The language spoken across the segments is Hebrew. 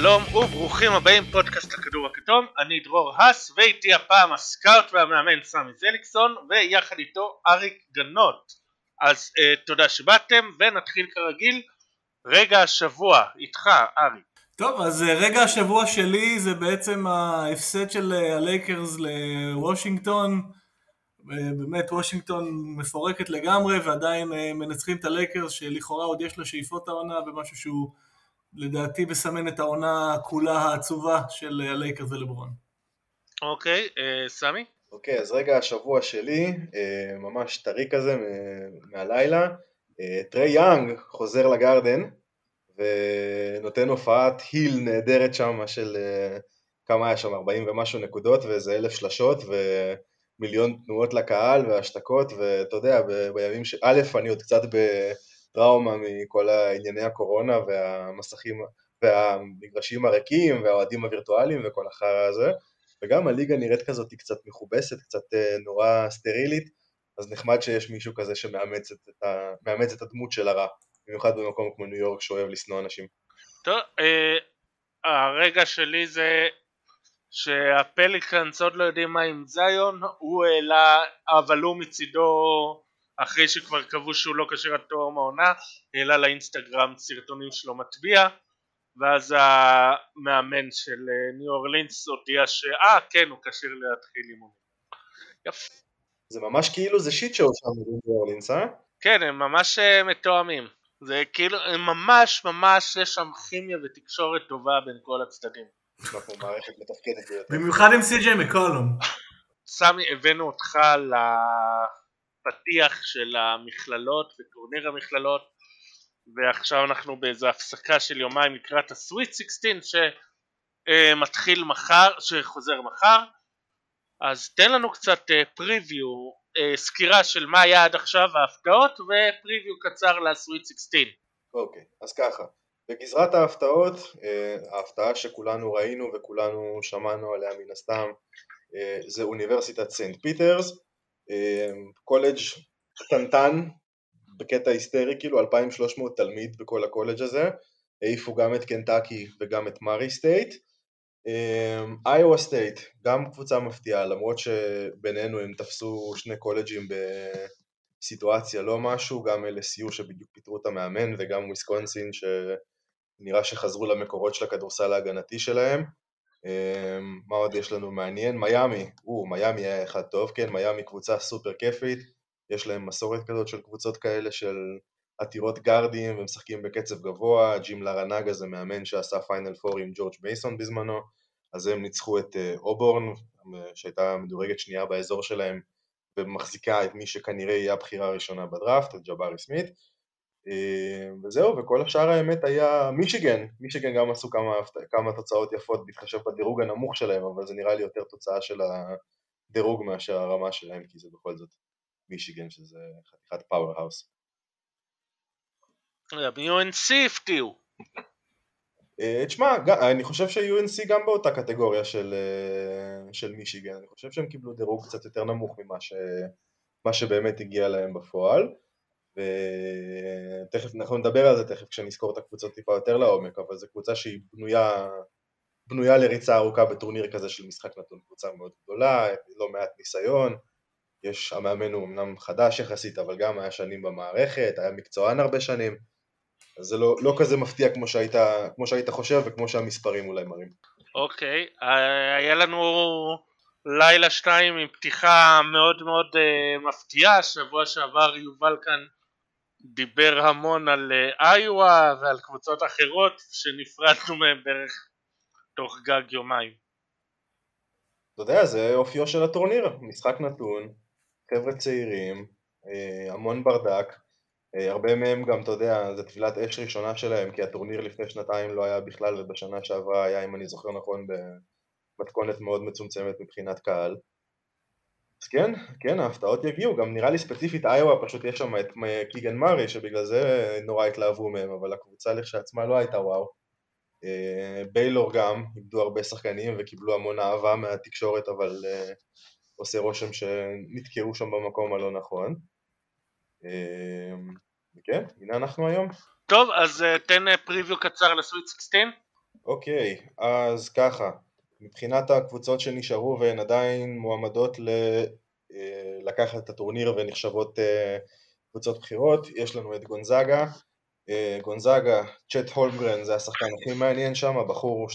שלום וברוכים הבאים פודקאסט הכדור הכתום, אני דרור האס ואיתי הפעם הסקאוט והמאמן סמי זליקסון ויחד איתו אריק גנות אז uh, תודה שבאתם ונתחיל כרגיל. רגע השבוע איתך אריק. טוב אז uh, רגע השבוע שלי זה בעצם ההפסד של uh, הלייקרס לוושינגטון. באמת וושינגטון מפורקת לגמרי ועדיין מנצחים את הלייקרס שלכאורה עוד יש לה שאיפות העונה במשהו שהוא לדעתי מסמן את העונה כולה העצובה של הלייקרס ולברון. אוקיי, אה, סמי? אוקיי, אז רגע השבוע שלי, אה, ממש טרי כזה מהלילה, אה, טרי יאנג חוזר לגרדן ונותן הופעת היל נהדרת שם של כמה היה שם, 40 ומשהו נקודות ואיזה אלף שלשות ומיליון תנועות לקהל והשתקות ואתה יודע, בימים ש... א', אני עוד קצת ב... טראומה מכל ענייני הקורונה והמסכים והמגרשים הריקים והאוהדים הווירטואליים וכל החרא הזה וגם הליגה נראית כזאת קצת מכובסת, קצת אה, נורא סטרילית אז נחמד שיש מישהו כזה שמאמץ את, ה... את הדמות של הרע במיוחד במקום כמו ניו יורק שאוהב לשנוא אנשים. טוב, אה, הרגע שלי זה שהפליקאנס עוד לא יודעים מה עם זיון, הוא העלה, אבל הוא מצידו אחרי שכבר קבעו שהוא לא כשיר עד תואר העונה, העלה לאינסטגרם סרטונים שלו מטביע, ואז המאמן של אה, ניו אורלינס הודיע שאה כן הוא כשיר להתחיל אימונים. יפה. זה ממש כאילו זה שיט שואו שם בניו אורלינס, אה? כן, הם ממש אה, מתואמים. זה כאילו, הם ממש ממש יש שם כימיה ותקשורת טובה בין כל הצדדים. אנחנו מערכת מתפקדת ביותר. במיוחד עם סי.ג'יי מקולום. סמי, הבאנו אותך ל... הפתיח של המכללות וטורניר המכללות ועכשיו אנחנו באיזו הפסקה של יומיים לקראת הסוויט 16 שמתחיל מחר, שחוזר מחר. אז תן לנו קצת פריוויו, אה, אה, סקירה של מה היה עד עכשיו ההפתעות ופריוויו קצר לסוויט 16 אוקיי, okay, אז ככה. בגזרת ההפתעות, אה, ההפתעה שכולנו ראינו וכולנו שמענו עליה מן הסתם זה אוניברסיטת סנט פיטרס קולג' קטנטן בקטע היסטרי, כאילו 2300 תלמיד בכל הקולג' הזה, העיפו גם את קנטקי וגם את מוריי סטייט. איואה סטייט, גם קבוצה מפתיעה, למרות שבינינו הם תפסו שני קולג'ים בסיטואציה לא משהו, גם LSU שבדיוק פיטרו את המאמן וגם וויסקונסין שנראה שחזרו למקורות של הכדורסל ההגנתי שלהם. אמ, מה עוד יש לנו מעניין? מיאמי, או, מיאמי היה אחד טוב, כן, מיאמי קבוצה סופר כיפית, יש להם מסורת כזאת של קבוצות כאלה של עתירות גארדים ומשחקים בקצב גבוה, ג'ים לרנגה זה מאמן שעשה פיינל פור עם ג'ורג' מייסון בזמנו, אז הם ניצחו את אה, אובורן, שהייתה מדורגת שנייה באזור שלהם ומחזיקה את מי שכנראה יהיה הבחירה הראשונה בדראפט, את ג'בארי סמית, וזהו, וכל השאר האמת היה מישיגן, מישיגן גם עשו כמה, כמה תוצאות יפות בהתחשב בדירוג הנמוך שלהם, אבל זה נראה לי יותר תוצאה של הדירוג מאשר הרמה שלהם, כי זה בכל זאת מישיגן שזה חתיכת פאוור האוס. ב-UNC הפתיעו. אה, תשמע, אני חושב ש-UNC גם באותה קטגוריה של, אה, של מישיגן, אני חושב שהם קיבלו דירוג קצת יותר נמוך ממה ש, שבאמת הגיע להם בפועל. ותכף אנחנו נדבר על זה תכף כשנזכור את הקבוצות טיפה יותר לעומק, אבל זו קבוצה שהיא בנויה, בנויה לריצה ארוכה בטורניר כזה של משחק נתון, קבוצה מאוד גדולה, לא מעט ניסיון, יש, המאמן הוא אמנם חדש יחסית, אבל גם היה שנים במערכת, היה מקצוען הרבה שנים, אז זה לא, לא כזה מפתיע כמו שהיית, כמו שהיית חושב וכמו שהמספרים אולי מראים. אוקיי, okay, היה לנו לילה שתיים עם פתיחה מאוד מאוד uh, מפתיעה, שבוע שעבר יובל כאן דיבר המון על אה, איואה ועל קבוצות אחרות שנפרדנו מהן בערך תוך גג יומיים. אתה יודע, זה אופיו של הטורניר, משחק נתון, חבר'ה צעירים, אה, המון ברדק, אה, הרבה מהם גם, אתה יודע, זה טבילת אש ראשונה שלהם, כי הטורניר לפני שנתיים לא היה בכלל, ובשנה שעברה היה, אם אני זוכר נכון, במתכונת מאוד מצומצמת מבחינת קהל. אז כן, כן, ההפתעות יגיעו, גם נראה לי ספציפית איואה, פשוט יש שם את קיגן מארי, שבגלל זה נורא התלהבו מהם, אבל הקבוצה לכשעצמה לא הייתה וואו. אה, ביילור גם, איבדו הרבה שחקנים וקיבלו המון אהבה מהתקשורת, אבל אה, עושה רושם שנתקעו שם במקום הלא נכון. אה, וכן, הנה אנחנו היום. טוב, אז תן פריוויו קצר לסוויט 16. אוקיי, אז ככה, מבחינת הקבוצות שנשארו והן עדיין מועמדות ל... אה, לקחת את הטורניר ונחשבות אה, קבוצות בחירות, יש לנו את גונזאגה, אה, גונזאגה, צ'ט הולמגרן זה השחקן הכי מעניין שם, הבחור 2-13,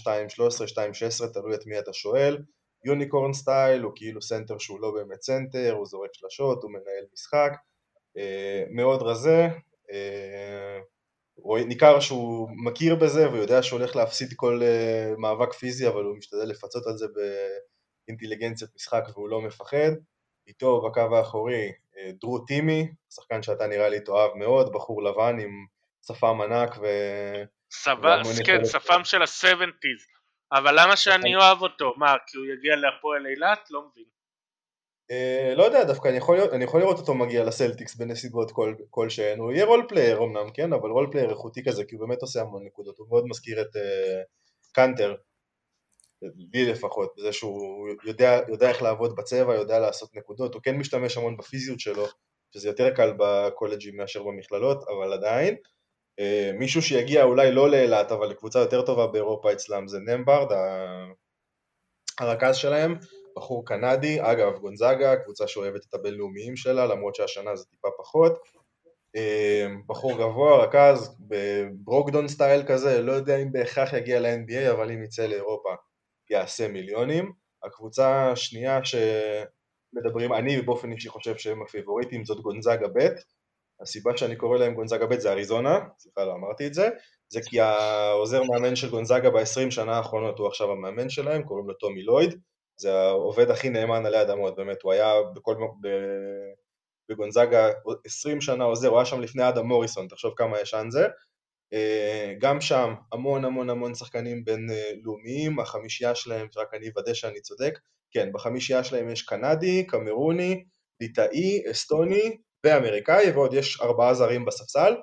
2-16, תלוי את מי אתה שואל, unicorn style, הוא כאילו סנטר שהוא לא באמת סנטר, הוא זורק שלשות, הוא מנהל משחק, מאוד רזה, ניכר שהוא מכיר בזה והוא יודע שהוא הולך להפסיד כל מאבק פיזי אבל הוא משתדל לפצות על זה באינטליגנציית משחק והוא לא מפחד איתו בקו האחורי אה, דרו טימי, שחקן שאתה נראה לי תאהב מאוד, בחור לבן עם שפם ענק ו... כן, שפם של ה-70's, אבל למה שאני אוהב אותו? מה, כי הוא יגיע להפועל אילת? לא מבין. Uh, לא יודע, דווקא אני יכול, אני יכול לראות אותו מגיע לסלטיקס בנסיבות כלשהן, כל הוא יהיה role player אמנם, כן, אבל role player איכותי כזה, כי הוא באמת עושה המון נקודות, הוא מאוד מזכיר את uh, קאנטר, לי לפחות, בזה שהוא יודע, יודע איך לעבוד בצבע, יודע לעשות נקודות, הוא כן משתמש המון בפיזיות שלו, שזה יותר קל בקולג'ים מאשר במכללות, אבל עדיין. אה, מישהו שיגיע אולי לא לאילת, אבל לקבוצה יותר טובה באירופה אצלם זה נמברד, הרכז שלהם, בחור קנדי, אגב גונזאגה, קבוצה שאוהבת את הבינלאומיים שלה, למרות שהשנה זה טיפה פחות. אה, בחור גבוה, רכז, בברוקדון סטייל כזה, לא יודע אם בהכרח יגיע ל-NBA, אבל אם יצא לאירופה יעשה מיליונים. הקבוצה השנייה שמדברים, אני באופן אישי חושב שהם הפיבוריטים זאת גונזאגה ב', הסיבה שאני קורא להם גונזאגה ב' זה אריזונה, סליחה לא אמרתי את זה, זה כי העוזר מאמן של גונזאגה ב-20 שנה האחרונות הוא עכשיו המאמן שלהם, קוראים לו טומי לויד, זה העובד הכי נאמן עלי אדמות, באמת, הוא היה בכל, ב, בגונזאגה 20 שנה עוזר, הוא היה שם לפני אדם מוריסון, תחשוב כמה ישן זה, אה, גם שם המון המון המון שחקנים בינלאומיים, החמישייה שלהם, רק אני אוודא שאני צודק, כן, בחמישייה שלהם יש קנדי, קמרוני, ליטאי, אסטוני ואמריקאי, ועוד יש ארבעה זרים בספסל.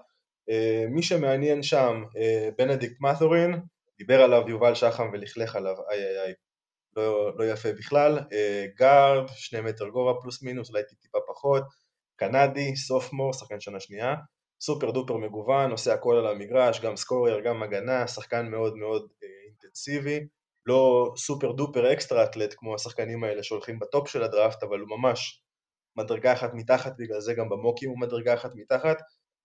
אה, מי שמעניין שם, אה, בנדיקט מת'ורין, דיבר עליו יובל שחם ולכלך עליו, איי איי איי, לא, לא יפה בכלל, גארד, שני מטר גובה פלוס מינוס, אולי טיפה פחות, קנדי, sophomore, שחקן שנה שנייה, super duper מגוון, עושה הכל על המגרש, גם scorer, גם הגנה, שחקן מאוד מאוד אה, אינטנסיבי, לא super duper extra אתלט כמו השחקנים האלה שהולכים ב top של הדראפט, אבל הוא ממש מדרגה אחת מתחת, בגלל זה גם במוקים הוא מדרגה אחת מתחת,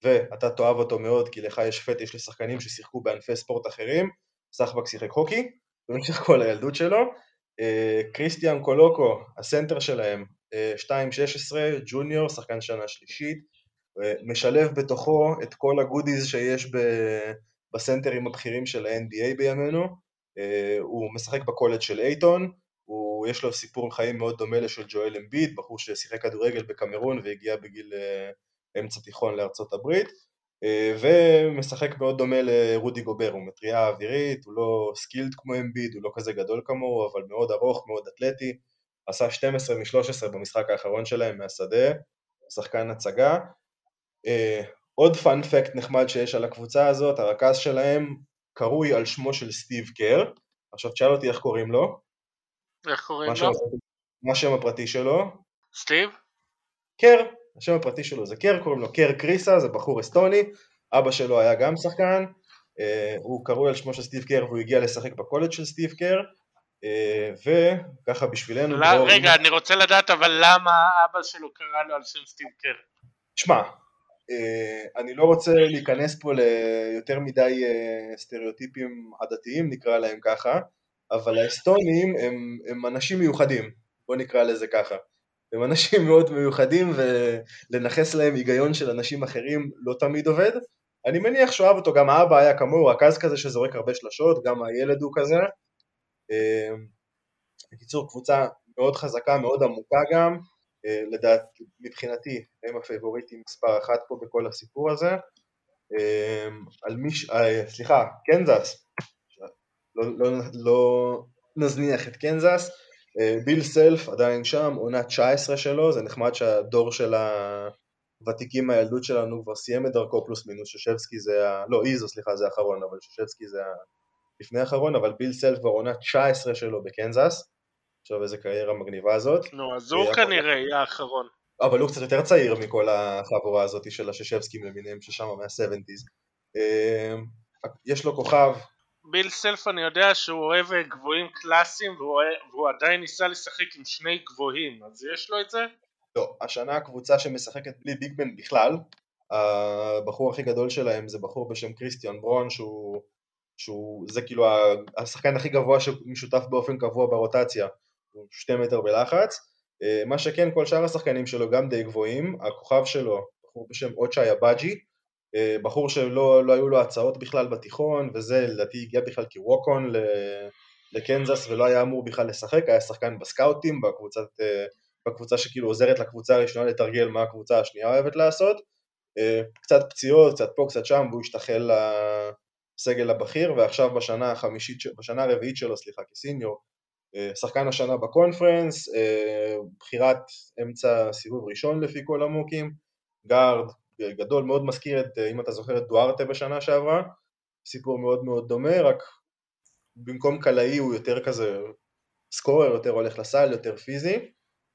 ואתה תאהב אותו מאוד כי לך יש פטיש לשחקנים ששיחקו בענפי ספורט אחרים, סחבק שיחק הוקי במשך כל הילדות שלו, אה, קריסטיאן קולוקו, הסנטר שלהם, 2.16, אה, junior, שחקן שנה שלישית, משלב בתוכו את כל ה goodies שיש בסנטרים הבכירים של ה-NBA בימינו, אה, הוא משחק בקולג' של אייטון, הוא, יש לו סיפור חיים מאוד דומה לשל ג'ואל אמביד, בחור ששיחק כדורגל בקמרון והגיע בגיל אה, אמצע תיכון לארצות הברית, אה, ומשחק מאוד דומה לרודי גובר, הוא מטריה אווירית, הוא לא skilled כמו אמביד, הוא לא כזה גדול כמוהו, אבל מאוד ארוך, מאוד אתלטי, עשה 12 מ-13 במשחק האחרון שלהם מהשדה, שחקן הצגה, Uh, עוד פאנפקט נחמד שיש על הקבוצה הזאת, הרכז שלהם קרוי על שמו של סטיב קר, עכשיו תשאל אותי איך קוראים לו. איך קוראים לו? מה השם הפרטי שלו? סטיב? קר, השם הפרטי שלו זה קר, קוראים לו קר קריסה, זה בחור אסטוני, אבא שלו היה גם שחקן, uh, הוא קרוי על שמו של סטיב קר והוא הגיע לשחק בקולג' של סטיב קר, uh, וככה בשבילנו... لا, רגע, אני רוצה לדעת אבל למה אבא שלו קרא לו על שם סטיב קר. שמע, אה, אני לא רוצה להיכנס פה ליותר מדי אה, סטריאוטיפים עדתיים נקרא להם ככה, אבל האסטונים הם, הם אנשים מיוחדים, בוא נקרא לזה ככה. הם אנשים מאוד מיוחדים ולנכס להם היגיון של אנשים אחרים לא תמיד עובד. אני מניח שאוהב אותו, גם האבא היה כמוהו, רכז כזה שזורק הרבה שלשות, גם הילד הוא כזה. אה, בקיצור, קבוצה מאוד חזקה, מאוד עמוקה גם, אה, לדעת, מבחינתי הם הפייבוריטים מספר אחת פה בכל הסיפור הזה. אה, על מי, ש... אה, סליחה, קנזס, לא, לא, לא נזניח את קנזס, ביל סלף עדיין שם, עונה 19 שלו, זה נחמד שהדור של הוותיקים מהילדות שלנו כבר סיים את דרכו פלוס מינוס, שושבסקי זה ה... לא, איזו סליחה זה האחרון, אבל שושבסקי זה לפני האחרון, אבל ביל סלף כבר עונה 19 שלו בקנזס, עכשיו איזה קריירה מגניבה הזאת. נו, אז הוא כנראה יהיה האחרון. אבל הוא קצת יותר צעיר מכל החבורה הזאת של הששבסקים למיניהם ששם מה-70's. אמ, יש לו כוכב ביל סלף אני יודע שהוא אוהב אה, גבוהים קלאסיים והוא, אוהב- והוא עדיין ניסה לשחק עם שני גבוהים, אז יש לו את זה? לא, השנה הקבוצה שמשחקת בלי ביגמן בכלל, הבחור הכי גדול שלהם זה בחור בשם קריסטיאן ברון שהוא, שהוא זה כאילו השחקן הכי גבוה שמשותף באופן קבוע ברוטציה, הוא שתי מטר בלחץ, אה, מה שכן כל שאר השחקנים שלו גם די גבוהים, הכוכב שלו, בחור בשם אוצ'אי אבאג'י, אה, בחור שלא לא היו לו הצעות בכלל בתיכון וזה לדעתי הגיע בכלל כווקון לקנזס ולא היה אמור בכלל לשחק, היה שחקן בסקאוטים בקבוצת, אה, בקבוצה שכאילו עוזרת לקבוצה הראשונה לתרגל מה הקבוצה השנייה אוהבת לעשות, אה, קצת פציעות, קצת פה, קצת שם, והוא השתחל לסגל הבכיר, ועכשיו בשנה החמישית, בשנה הרביעית שלו, סליחה, כסיניור, אה, שחקן השנה בקונפרנס, אה, בחירת אמצע סיבוב ראשון לפי כל המוקים, גארד גדול, מאוד מזכיר את, אה, אם אתה זוכר את דוארטה בשנה שעברה, סיפור מאוד מאוד דומה, רק במקום קלעי הוא יותר כזה סקורר, יותר הולך לסל, יותר פיזי.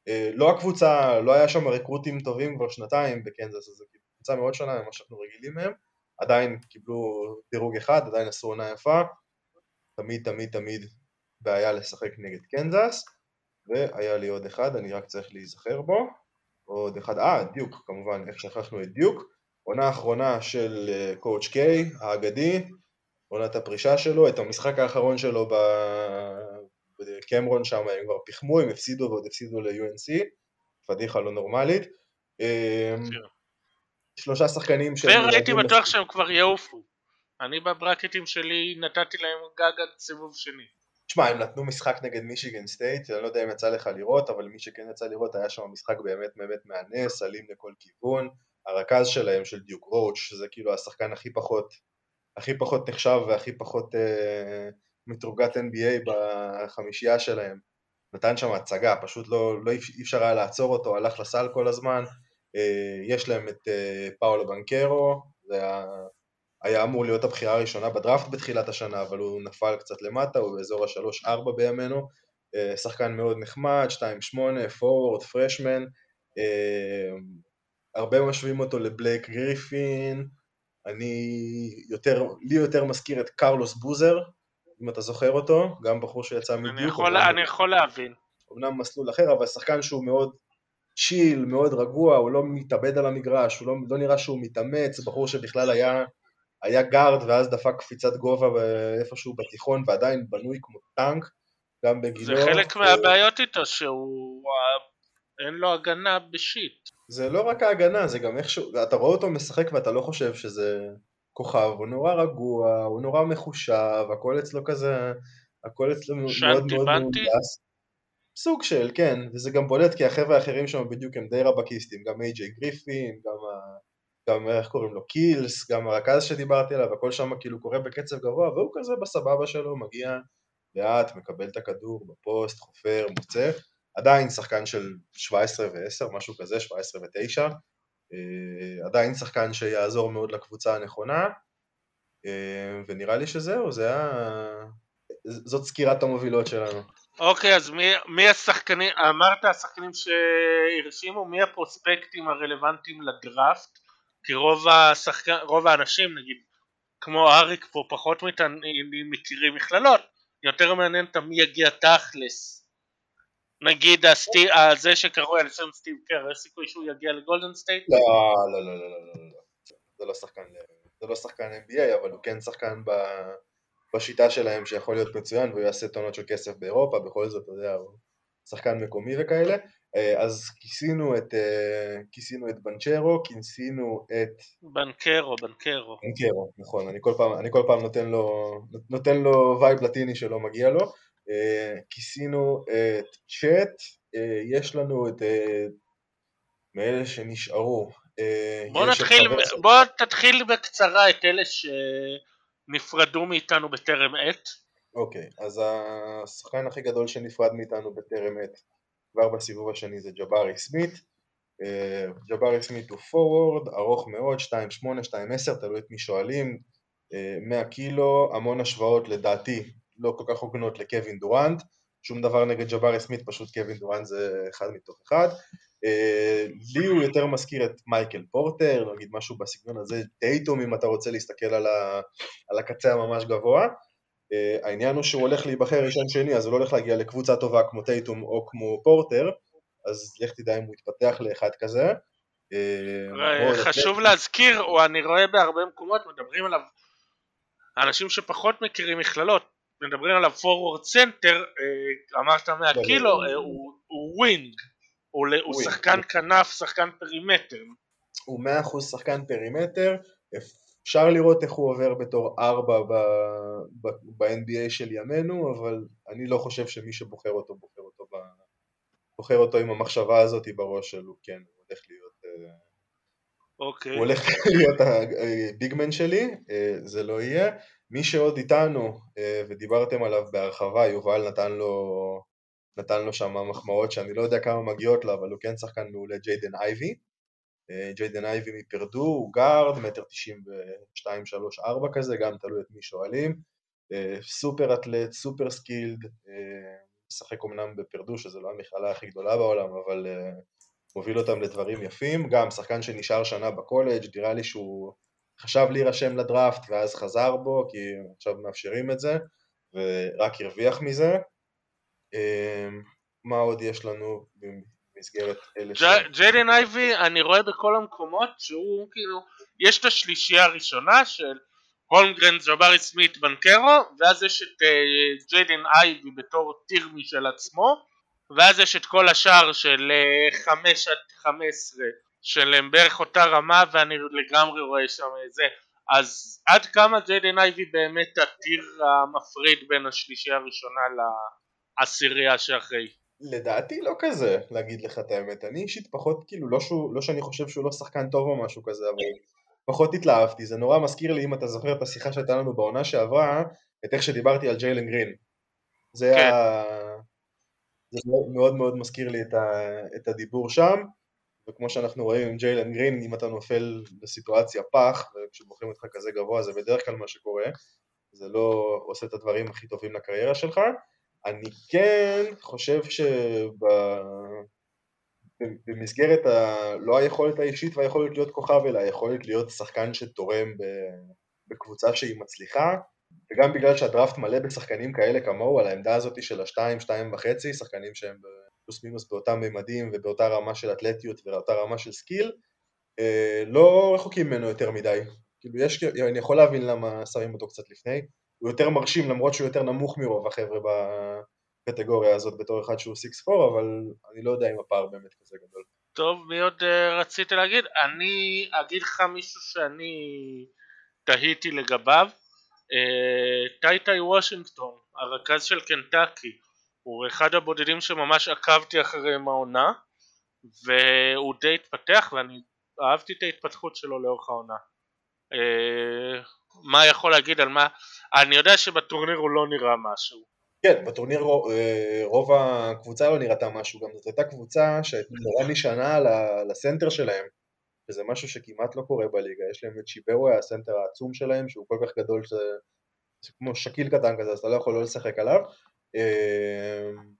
אה, לא הקבוצה, לא היה שם רקרוטים טובים כבר שנתיים בקנזס, אז זו קבוצה מאוד שונה ממה שאנחנו רגילים מהם. עדיין קיבלו דירוג אחד, עדיין עשו עונה יפה. תמיד תמיד תמיד בעיה לשחק נגד קנזס. והיה לי עוד אחד, אני רק צריך להיזכר בו. עוד אחד, אה, דיוק, כמובן, איך שכחנו את דיוק. עונה אחרונה של אה, קואוצ' קיי, האגדי, עונת הפרישה שלו, את המשחק האחרון שלו בקמרון שם הם כבר פיחמו, הם הפסידו ועוד הפסידו ל-UNC, פדיחה לא נורמלית. אמ, שלושה שחקנים שהם והייתי מיועדים בטוח שהם כבר יעופו. אני בברקטים שלי נתתי להם גג עד סיבוב שני. תשמע, הם נתנו משחק נגד מישיגן סטייט, אני לא יודע אם יצא לך לראות, אבל מי שכן יצא לראות היה שם משחק באמת באמת מהנה, סלים לכל כיוון. הרכז שלהם של דיוק רוץ', שזה כאילו השחקן הכי פחות, הכי פחות נחשב והכי פחות אה, מתורגת NBA בחמישייה שלהם. נתן שם הצגה, פשוט לא, לא אי אפשר היה לעצור אותו, הלך לסל כל הזמן. אה, יש להם את אה, פאולו בנקרו, זה היה, היה אמור להיות הבחירה הראשונה בדראפט בתחילת השנה, אבל הוא נפל קצת למטה, הוא באזור ה-3-4 בימינו. אה, שחקן מאוד נחמד, 2-8, פורוורד, פרשמן. הרבה משווים אותו לבלייק גריפין. אני יותר, לי יותר מזכיר את קרלוס בוזר, אם אתה זוכר אותו, גם בחור שיצא מדיוק. יכול, אומנם- אני יכול להבין. אמנם מסלול אחר, אבל שחקן שהוא מאוד chill, מאוד רגוע, הוא לא מתאבד על המגרש, הוא לא, לא נראה שהוא מתאמץ, בחור שבכלל היה, היה גארד ואז דפק קפיצת גובה איפשהו בתיכון ועדיין בנוי כמו טנק, גם זה בגילו. חלק אה, מהבעיות איתו שהוא... אה, אין לו הגנה בשיט. זה לא רק ההגנה, זה גם איכשהו, אתה רואה אותו משחק ואתה לא חושב שזה כוכב, הוא נורא רגוע, הוא נורא מחושב, הכל אצלו כזה, הכל אצלו מאוד מאוד? מהונדס. סוג של, כן, וזה גם בולט כי החבר'ה האחרים שם בדיוק הם די רבקיסטים, גם איי-ג'יי גריפין, גם, ה... גם איך קוראים לו, קילס, גם הרכז שדיברתי עליו, הכל שם כאילו קורה בקצב גבוה, והוא כזה בסבבה שלו, מגיע לאט, מקבל את הכדור בפוסט, חופר, מוצא, עדיין שחקן של 17 ו-10, משהו כזה, 17 ו-9, עדיין שחקן שיעזור מאוד לקבוצה הנכונה, אה, ונראה לי שזהו, זה היה... זאת סקירת המובילות שלנו. אוקיי, אז מי, מי השחקנים, אמרת השחקנים שהרשימו, מי הפרוספקטים הרלוונטיים לדראפט? כי רוב, השחק... רוב האנשים, נגיד, כמו אריק פה, פחות מתעניינים מכירים מכללות, יותר מעניין אותם מי יגיע תכלס. נגיד הסטי... זה שקראו על שם סטיב קר, יש סיכוי שהוא יגיע לגולדן סטייט? לא, לא, לא, לא, לא, לא, לא. זה לא שחקן, זה לא שחקן NBA, אבל הוא כן שחקן ב... בשיטה שלהם שיכול להיות מצוין והוא יעשה טונות של כסף באירופה, בכל זאת, אתה יודע, הוא שחקן מקומי וכאלה. אז כיסינו את, כיסינו את בנקרו, כיסינו את... בנקרו, בנקרו. בנקרו, נכון, אני כל פעם, אני כל פעם נותן לו, נותן לו vibe לטיני שלא מגיע לו. כיסינו את צ'ט, יש לנו את מאלה שנשארו. בוא נתחיל, בוא תתחיל בקצרה את אלה שנפרדו מאיתנו בטרם עת. אוקיי, אז השחקן הכי גדול שנפרד מאיתנו בטרם עת כבר בסיבוב השני זה ג'בארי סמית. ג'בארי סמית הוא פורוורד, ארוך מאוד, 2.8, 2.10, תלוי את מי שואלים, 100 קילו, המון השוואות לדעתי לא כל כך הוגנות לקווין דורנט, שום דבר נגד ג'בארי סמית, פשוט קווין דורנט זה אחד מתוך אחד. לי הוא יותר מזכיר את מייקל פורטר, נגיד משהו בסגנון הזה, טייטום אם אתה רוצה להסתכל על, ה, על הקצה הממש גבוה. אה, העניין הוא שהוא הולך להיבחר ראשון שני, אז הוא לא הולך להגיע לקבוצה טובה כמו טייטום או כמו פורטר, אז לך תדע אם הוא יתפתח לאחד כזה. אה, חשוב להזכיר, או אני רואה בהרבה מקומות מדברים עליו אנשים שפחות מכירים מכללות, מדברים עליו forward center, אה, אמרת 100 קילו, לא, לא. הוא wing, הוא שחקן כנף, שחקן perimeter. הוא 100% שחקן perimeter, אפשר לראות איך הוא עובר בתור 4 ב-NBA של ימינו, אבל אני לא חושב שמי שבוחר אותו בוחר אותו, ב... בוחר אותו עם המחשבה הזאת בראש שלו, כן, הוא הולך להיות... אה, אוקיי. הוא הולך להיות הביגמן שלי, אה, זה לא יהיה. מי שעוד איתנו, אה, ודיברתם עליו בהרחבה, יובל נתן לו, נתן לו שם מחמאות שאני לא יודע כמה מגיעות לו, אבל הוא כן שחקן מעולה, ג'יידן אייבי. אה, ג'יידן אייבי מפרדיו, הוא גארד, מטר תשעים ושתיים, שלוש, ארבע כזה, גם תלוי את מי שואלים. אה, סופר אתלט, סופר skilled, משחק אמנם בפרדיו, שזה לא המכללה הכי גדולה בעולם, אבל מוביל אותם לדברים יפים. גם שחקן שנשאר שנה בקולג', נראה לי שהוא חשב להירשם לדראפט ואז חזר בו, כי עכשיו מאפשרים את זה, ורק הרוויח מזה. מה עוד יש לנו במסגרת אלה ש... ג'יידן אייבי, אני רואה בכל המקומות שהוא כאילו, יש את השלישייה הראשונה של הולמגרן, ג'בארי סמית, בנקרו, ואז יש את uh, ג'יידן אייבי בתור tier משל עצמו, ואז יש את כל השאר של uh, 5 עד 15 של הם בערך אותה רמה ואני לגמרי רואה שם את זה אז עד כמה ג'יידן אייבי באמת ה tier המפריד בין השלישייה הראשונה לעשירייה שאחרי? לדעתי לא כזה, להגיד לך את האמת. אני אישית פחות, כאילו, לא, שהוא, לא שאני חושב שהוא לא שחקן טוב או משהו כזה, אבל פחות התלהבתי. זה נורא מזכיר לי, אם אתה זוכר את השיחה שהייתה לנו בעונה שעברה, את איך שדיברתי על ג'יילן גרין. זה כן. ה... זה מאוד מאוד מזכיר לי את, ה... את הדיבור שם. וכמו שאנחנו רואים עם ג'יילן גרין, אם אתה נופל לסיטואציה פח, וכשבוחרים אותך כזה גבוה זה בדרך כלל מה שקורה, זה לא עושה את הדברים הכי טובים לקריירה שלך. אני כן חושב שבמסגרת ה... לא היכולת האישית והיכולת להיות כוכב, אלא היכולת להיות שחקן שתורם בקבוצה שהיא מצליחה, וגם בגלל שהדראפט מלא בשחקנים כאלה כמוהו, על העמדה הזאת של השתיים, שתיים וחצי, שחקנים שהם פלוס מינוס באותם ממדים ובאותה רמה של אתלטיות ובאותה רמה של skill, אה, לא רחוקים ממנו יותר מדי. כאילו יש, אני יכול להבין למה שמים אותו קצת לפני, הוא יותר מרשים למרות שהוא יותר נמוך מרוב החבר'ה בקטגוריה הזאת בתור אחד שהוא 6-4, אבל אני לא יודע אם הפער באמת כזה גדול. טוב, מי עוד uh, רצית להגיד? אני אגיד לך מישהו שאני תהיתי לגביו, uh, טייטאי וושינגטון, הרכז של קנטקי. הוא אחד הבודדים שממש עקבתי אחריהם העונה והוא די התפתח ואני אהבתי את ההתפתחות שלו לאורך העונה אה, מה יכול להגיד על מה? אני יודע שבטורניר הוא לא נראה משהו. כן, בטורניר אה, רוב הקבוצה לא נראתה משהו, גם. זאת הייתה קבוצה שנורא נשענה לסנטר שלהם, שזה משהו שכמעט לא קורה בליגה, יש להם את שיברו, הסנטר העצום שלהם, שהוא כל כך גדול שזה כמו שקיל קטן כזה, אז אתה לא יכול לא לשחק עליו, אמ,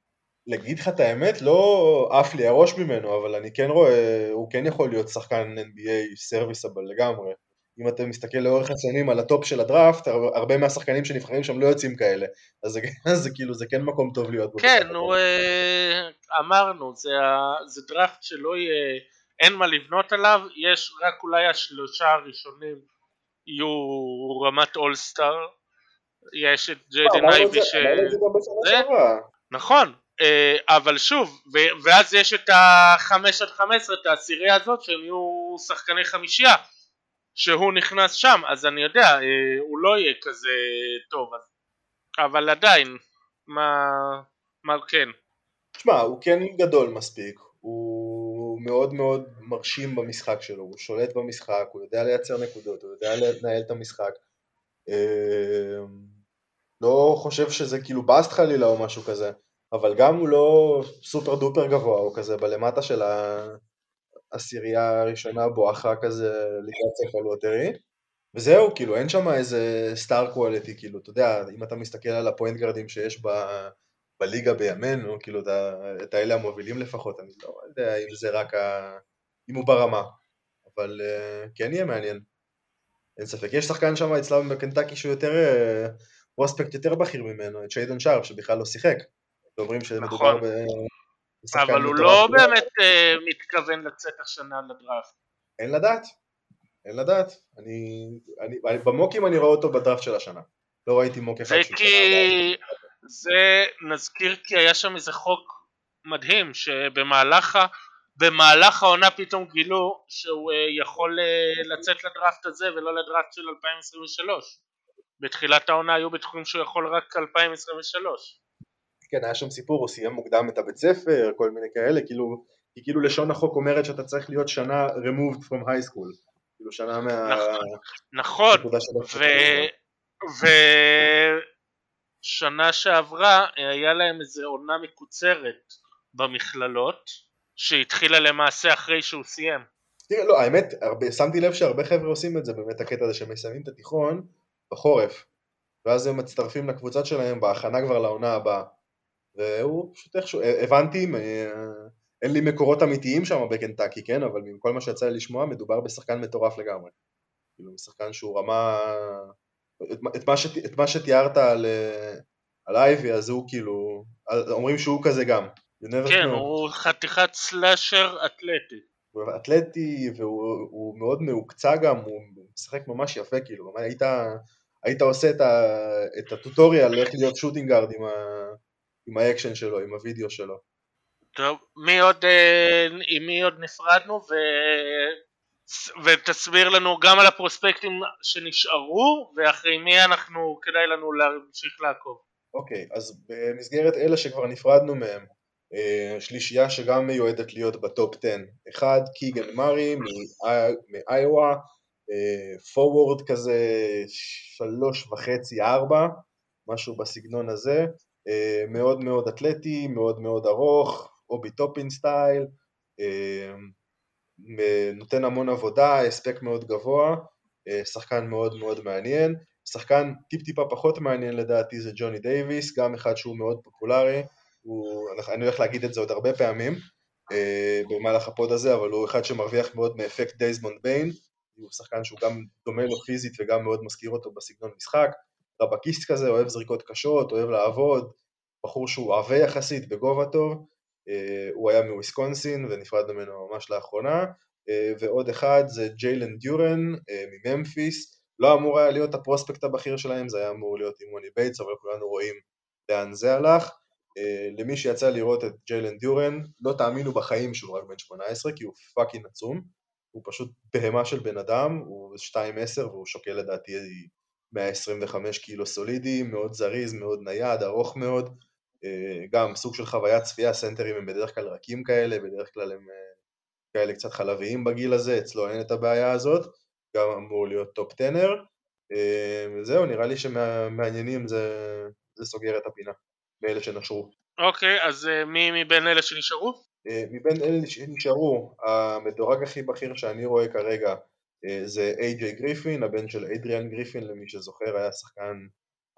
להגיד לך את האמת, לא עף לי הראש ממנו, אבל אני כן רואה, הוא כן יכול להיות שחקן NBA serviceable לגמרי. אם אתה מסתכל לאורך השנים על הטופ של הדראפט, הרבה מהשחקנים שנבחרים שם לא יוצאים כאלה. אז זה, זה כאילו, זה כן מקום טוב להיות בו. כן, הוא, אה, אמרנו, זה, זה דראפט שלא יהיה, אין מה לבנות עליו, יש רק אולי השלושה הראשונים יהיו רמת אולסטאר, יש את ג'יידן אייבי ש... נכון, אה, אבל שוב, ואז יש את החמש עד חמש עשרה, את העשירייה הזאת שהם יהיו שחקני חמישייה שהוא נכנס שם, אז אני יודע, אה, הוא לא יהיה כזה טוב, אבל עדיין, מה, מה כן? תשמע, הוא כן גדול מספיק, הוא מאוד מאוד מרשים במשחק שלו, הוא שולט במשחק, הוא יודע לייצר נקודות, הוא יודע לנהל את המשחק. אה, לא חושב שזה כאילו bust חלילה או משהו כזה, אבל גם הוא לא super duper גבוה, הוא כזה בלמטה של העשירייה הראשונה בואכה כזה לקראת ספר lottery, וזהו, כאילו אין שם איזה star quality, כאילו, אתה יודע, אם אתה מסתכל על ה point guardים שיש ב... בליגה בימינו, כאילו את האלה המובילים לפחות, אני לא יודע אם זה רק ה... אם הוא ברמה, אבל כן יהיה מעניין, אין ספק. יש שחקן שם אצלם בקנטקי שהוא יותר פרוספקט יותר בכיר ממנו, את שיידון שרף שבכלל לא שיחק. ואומרים שמדובר נכון. אבל הוא. לא באמת אה, מתכוון לצאת השנה לדראפט. אין לדעת, אין לדעת. אני, אני, במוקים אני רואה אותו בדראפט של השנה. לא ראיתי מוק אחד של כי... זה נזכיר כי היה שם איזה חוק מדהים שבמהלך. במהלך העונה פתאום גילו שהוא אה, יכול אה, לצאת לדראפט הזה ולא לדראפט של 2023 בתחילת העונה היו בטוחים שהוא יכול רק 2023 כן, היה שם סיפור, הוא סיים מוקדם את הבית ספר, כל מיני כאלה, כאילו, כי כאילו לשון החוק אומרת שאתה צריך להיות שנה removed from high school. כאילו שנה מה... נכון נקודה של ו... ושנה שעברה היה להם איזה עונה מקוצרת במכללות שהתחילה למעשה אחרי שהוא סיים תראה, לא, האמת, הרבה, שמתי לב שהרבה חבר'ה עושים את זה, באמת הקטע הזה שהם מסיימים את התיכון בחורף, ואז הם מצטרפים לקבוצות שלהם בהכנה כבר לעונה הבאה. והוא פשוט איכשהו, הבנתי, אה, אין לי מקורות אמיתיים שם בקנטקי, כן, אבל מכל מה שיצא לי לשמוע, מדובר בשחקן מטורף לגמרי. כאילו, שחקן שהוא רמה... את, את, מה, שת, את מה שתיארת על, אה, על אייבי, אז הוא כאילו... אומרים שהוא כזה גם. כן know. הוא חתיכת slasher אתלטי הוא אתלטי והוא הוא מאוד מהוקצע גם, הוא משחק ממש יפה כאילו, היית, היית עושה את, ה, את ה tutorial איך להיות shooting guard עם, ה, עם האקשן שלו, עם הוידאו שלו. טוב, מי עוד, אה, עם מי עוד נפרדנו ו... ותסביר לנו גם על ה prospectים שנשארו ואחרי מי אנחנו, כדאי לנו להמשיך לעקוב. אוקיי, אז במסגרת אלה שכבר נפרדנו מהם, אה, שלישייה שגם מיועדת להיות ב top 10, אחד קיגן מארי מאי- מאיווה, forward כזה שלוש וחצי ארבע, משהו בסגנון הזה, מאוד מאוד אתלטי, מאוד מאוד ארוך, אובי טופין style, אה, נותן המון עבודה, הספק מאוד גבוה, אה, שחקן מאוד מאוד מעניין, שחקן טיפ טיפה פחות מעניין לדעתי זה ג'וני דייוויס, גם אחד שהוא מאוד פופולרי, הוא, אני הולך להגיד את זה עוד הרבה פעמים אה, במהלך הפוד הזה, אבל הוא אחד שמרוויח מאוד מאפקט דייזמונד ביין, הוא שחקן שהוא גם דומה לו פיזית וגם מאוד מזכיר אותו בסגנון משחק, רווקיסט כזה, אוהב זריקות קשות, אוהב לעבוד, בחור שהוא עבה יחסית, בגובה טוב, אה, הוא היה מוויסקונסין ונפרד ממנו ממש לאחרונה, אה, ועוד אחד זה ג'יילן דיורן אה, מממפיס, לא אמור היה להיות ה prospect הבכיר שלהם, זה היה אמור להיות אמוני בייטס, אבל כולנו רואים לאן זה הלך. למי שיצא לראות את ג'יילן דיורן, לא תאמינו בחיים שהוא רק בן 18, כי הוא fucking עצום, הוא פשוט בהמה של בן אדם, הוא 2.10 והוא שוקל לדעתי 125 קילו סולידי, מאוד זריז, מאוד נייד, ארוך מאוד, אה, גם סוג של חוויית צפייה, סנטרים הם בדרך כלל רכים כאלה, בדרך כלל הם אה, כאלה קצת חלביים בגיל הזה, אצלו אין את הבעיה הזאת, גם אמור להיות top tenner, זהו, נראה לי שמעניינים זה, זה סוגר את הפינה, מאלה שנשרו. אוקיי, אז אה, מי מבין אלה שנשארו? אה, מבין אלה שנשארו, המדורג הכי בכיר שאני רואה כרגע אה, זה איי-ג'יי גריפין, הבן של אדריאן גריפין, למי שזוכר, היה שחקן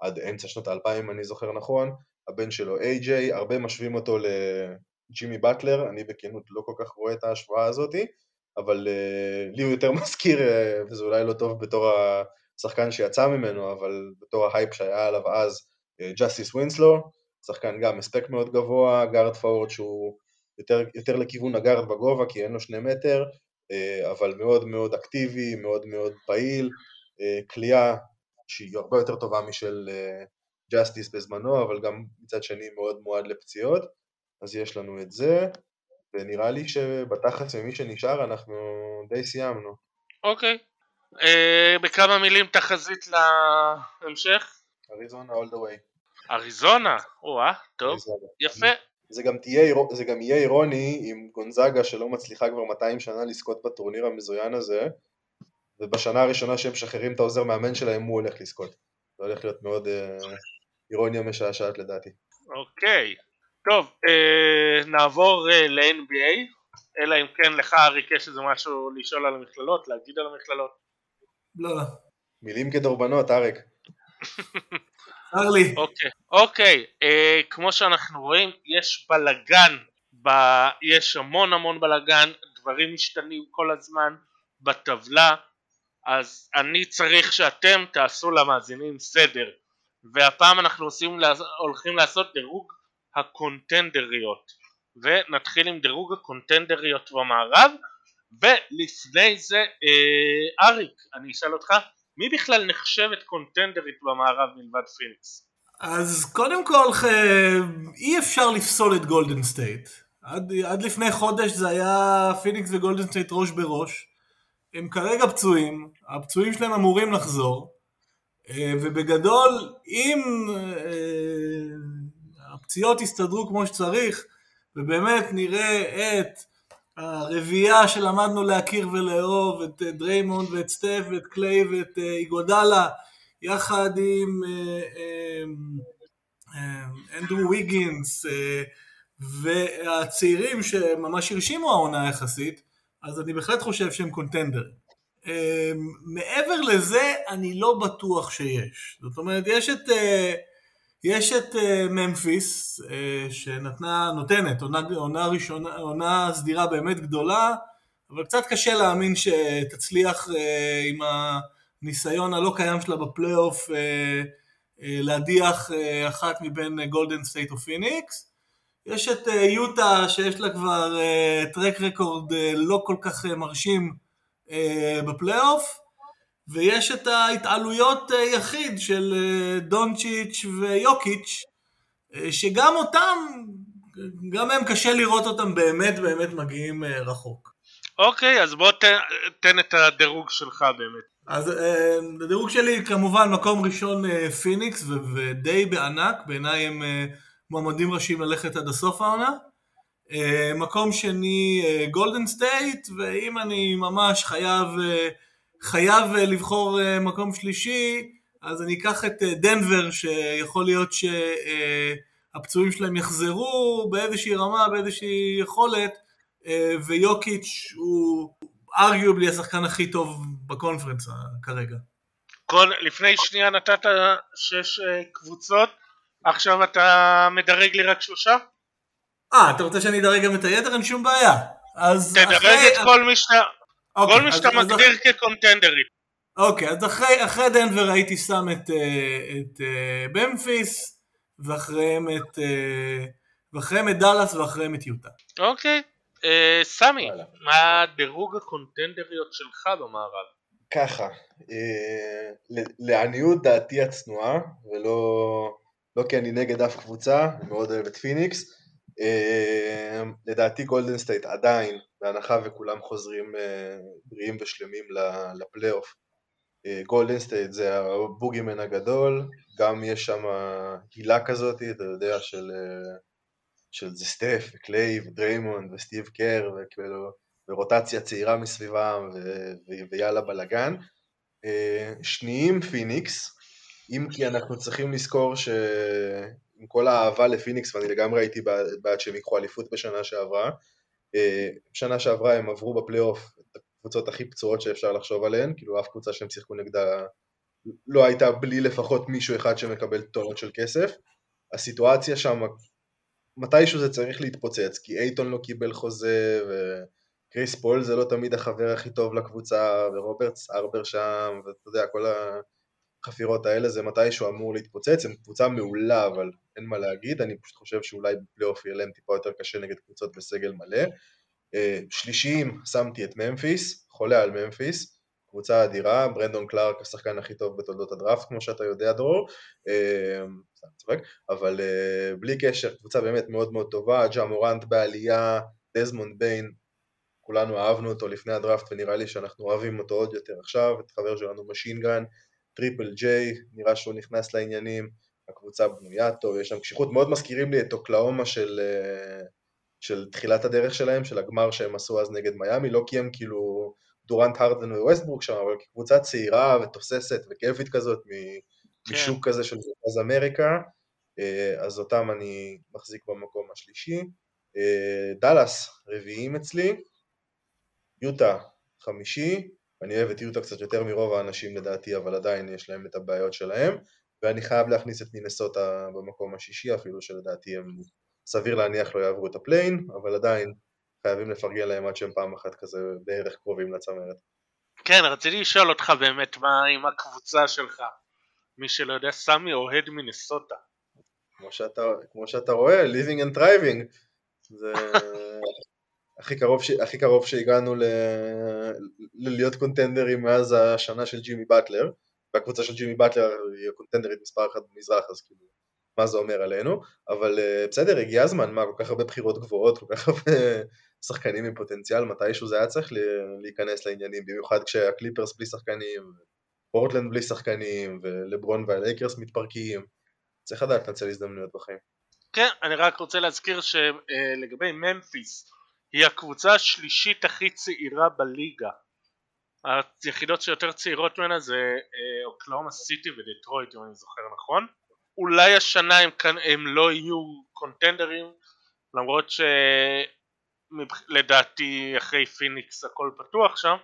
עד אמצע שנות האלפיים, אם אני זוכר נכון, הבן שלו איי-ג'יי, הרבה משווים אותו לג'ימי באטלר, אני בכנות לא כל כך רואה את ההשוואה הזאתי, אבל אה, לי הוא יותר מזכיר, אה, וזה אולי לא טוב בתור השחקן שיצא ממנו, אבל בתור ההייפ שהיה עליו אז, ג'אסטיס אה, ווינסלו, שחקן גם הספק מאוד גבוה, guard forward שהוא יותר, יותר לכיוון ה guard בגובה, כי אין לו שני מטר, אבל מאוד מאוד אקטיבי, מאוד מאוד פעיל, כליאה uh, שהיא הרבה יותר טובה משל ג'אסטיס uh, בזמנו, אבל גם מצד שני מאוד מועד לפציעות, אז יש לנו את זה. ונראה לי שבתכלס ממי שנשאר אנחנו די סיימנו. אוקיי. אה, בכמה מילים תחזית להמשך? אריזונה all the way. אריזונה, או-אה, טוב, אריזונה. יפה. זה גם, תהיה, זה גם יהיה אירוני עם גונזאגה שלא מצליחה כבר 200 שנה לזכות בטורניר המזוין הזה ובשנה הראשונה שהם משחררים את העוזר מאמן שלהם הוא הולך לזכות. זה הולך להיות מאוד אה, אירוניה משעשעת לדעתי. אוקיי. טוב, אה, נעבור אה, ל-NBA, אלא אם כן לך אריק יש איזה משהו לשאול על המכללות, להגיד על המכללות. לא, לא. מילים כדורבנות, אריק. צר לי. אוקיי, אוקיי, אה, כמו שאנחנו רואים, יש בלגן, ב... יש המון המון בלגן, דברים משתנים כל הזמן בטבלה, אז אני צריך שאתם תעשו למאזינים סדר והפעם אנחנו עושים, הולכים לעשות דירוג הקונטנדריות ונתחיל עם דירוג הקונטנדריות במערב ולפני זה אה, אריק אני אשאל אותך מי בכלל נחשבת קונטנדרית במערב מלבד פיניקס? אז קודם כל אי אפשר לפסול את גולדן סטייט. עד, עד לפני חודש זה היה פיניקס וגולדן סטייט ראש בראש. הם כרגע פצועים, הפצועים שלהם אמורים לחזור. אה, ובגדול אם אה, הפציעות יסתדרו כמו שצריך ובאמת נראה את הרביעייה שלמדנו להכיר ולאהוב, את אה, דריימונד ואת סטף ואת קליי ואת איגודלה, יחד עם אנדרו ויגינס והצעירים שממש הרשימו העונה יחסית, אז אני בהחלט חושב שהם קונטנדרים. מעבר לזה, אני לא בטוח שיש. זאת אומרת, יש את... יש את ממפיס שנתנה, נותנת, עונה, עונה ראשונה, עונה סדירה באמת גדולה, אבל קצת קשה להאמין שתצליח עם הניסיון הלא קיים שלה בפלייאוף להדיח אחת מבין גולדן סטייט או פיניקס. יש את יוטה שיש לה כבר track record לא כל כך מרשים בפלייאוף, ויש את ההתעלויות יחיד של דונצ'יץ' ויוקיץ', שגם אותם, גם הם קשה לראות אותם באמת באמת מגיעים רחוק. אוקיי, אז בוא תן, תן את הדירוג שלך באמת. אז הדירוג שלי כמובן מקום ראשון פיניקס ודי בענק, בעיניי הם מועמדים ראשיים ללכת עד הסוף העונה. מקום שני גולדן סטייט, ואם אני ממש חייב חייב אה, לבחור אה, מקום שלישי, אז אני אקח את אה, דנבר, שיכול להיות שהפצועים שלהם יחזרו באיזושהי רמה, באיזושהי יכולת, ויוקיץ' הוא ארגיובלי השחקן הכי טוב בקונפרנס כרגע. כל, לפני שנייה נתת שש קבוצות, עכשיו אתה מדרג לי רק שלושה? אה, אתה רוצה שאני אדרג גם את היתר? אין שום בעיה. אז תדרג אחרי... את כל מי שאתה... אוקיי, כל מי שאתה מגדיר כקונטנדרית. אוקיי, אז אחרי, אחרי דנבר הייתי שם את, אה, את, את במפיס, ואחריהם את, אה, ואחריהם את דאלאס ואחריהם את יוטה. אוקיי, אה, סמי, מה דירוג הקונטנדריות שלך במערב? ככה, אה, לעניות דעתי הצנועה, ולא לא כי אני נגד אף קבוצה, אני מאוד אוהב את פיניקס, אה, לדעתי גולדן סטייט עדיין, בהנחה וכולם חוזרים אה, בריאים ושלמים לפלייאוף. גולדן סטייט זה ה boogeyman הגדול, גם יש שם הילה כזאת, אתה יודע, של, אה, של זה סטף וקליי ודריימונד וסטיב קר וכאילו, ורוטציה צעירה מסביבם ו, ו, ויאללה בלאגן. שניים פיניקס, אם כי אנחנו צריכים לזכור ש... עם כל האהבה לפיניקס, ואני לגמרי הייתי בעד שהם ייקחו אליפות בשנה שעברה. אה, בשנה שעברה הם עברו בפלייאוף את הקבוצות הכי פצועות שאפשר לחשוב עליהן, כאילו אף קבוצה שהם שיחקו נגדה לא הייתה בלי לפחות מישהו אחד שמקבל טונות של כסף. הסיטואציה שם, מתישהו זה צריך להתפוצץ, כי אייטון לא קיבל חוזה, וקריס פול זה לא תמיד החבר הכי טוב לקבוצה, ורוברט סארבר שם, ואתה יודע, כל ה... החפירות האלה זה מתישהו אמור להתפוצץ, הם קבוצה מעולה אבל אין מה להגיד, אני פשוט חושב שאולי בפלייאוף יהיה להם טיפה יותר קשה נגד קבוצות בסגל מלא. אה, שלישיים שמתי את ממפיס, חולה על ממפיס, קבוצה אדירה, ברנדון קלארק השחקן הכי טוב בתולדות הדראפט כמו שאתה יודע דרור, אה, אבל אה, בלי קשר, קבוצה באמת מאוד מאוד טובה, ג'ה מורנט בעלייה, דזמונד ביין, כולנו אהבנו אותו לפני הדראפט ונראה לי שאנחנו אוהבים אותו עוד יותר עכשיו, את חבר שלנו ממישיגן, טריפל ג'יי, נראה שהוא נכנס לעניינים, הקבוצה בנויה טוב, יש שם קשיחות, מאוד מזכירים לי את אוקלהומה של, אה, של תחילת הדרך שלהם, של הגמר שהם עשו אז נגד מיאמי, לא כי הם כאילו דורנט הרדן וווסטברוק שם, אבל כקבוצה צעירה ותוססת וכיפית כזאת, כן. משוק כזה של אז אמריקה, אה, אז אותם אני מחזיק במקום השלישי. אה, דאלאס רביעיים אצלי, יוטה חמישי, אני אוהב את יוטה קצת יותר מרוב האנשים לדעתי, אבל עדיין יש להם את הבעיות שלהם, ואני חייב להכניס את מינסוטה במקום השישי אפילו, שלדעתי הם סביר להניח לא יעברו את הפליי-אין, אבל עדיין חייבים לפרגן להם עד שהם פעם אחת כזה בערך קרובים לצמרת. כן, רציתי לשאול אותך באמת מה עם הקבוצה שלך. מי שלא יודע, סמי אוהד מינסוטה. כמו שאתה, כמו שאתה רואה, living and driving. זה הכי קרוב, ש... הכי קרוב שהגענו ל... ללהיות קונטנדרים מאז השנה של ג'ימי באטלר, והקבוצה של ג'ימי באטלר היא הקונטנדרית מספר אחת במזרח, אז כאילו, מה זה אומר עלינו, אבל אה, בסדר, הגיע הזמן, מה, כל כך הרבה בחירות גבוהות, כל כך הרבה שחקנים עם פוטנציאל, מתישהו זה היה צריך להיכנס לעניינים, במיוחד כשהקליפרס בלי שחקנים, פורטלנד בלי שחקנים, ולברון והלייקרס מתפרקים, צריך לדעת לנצל הזדמנויות בחיים. כן, אני רק רוצה להזכיר שלגבי ממפיס, היא הקבוצה השלישית הכי צעירה בליגה. היחידות שיותר צעירות ממנה זה אה, אוקלאומה סיטי ודטרויט אם אני זוכר נכון. אולי השנה הם, הם לא יהיו קונטנדרים למרות שלדעתי אחרי פיניקס הכל פתוח שם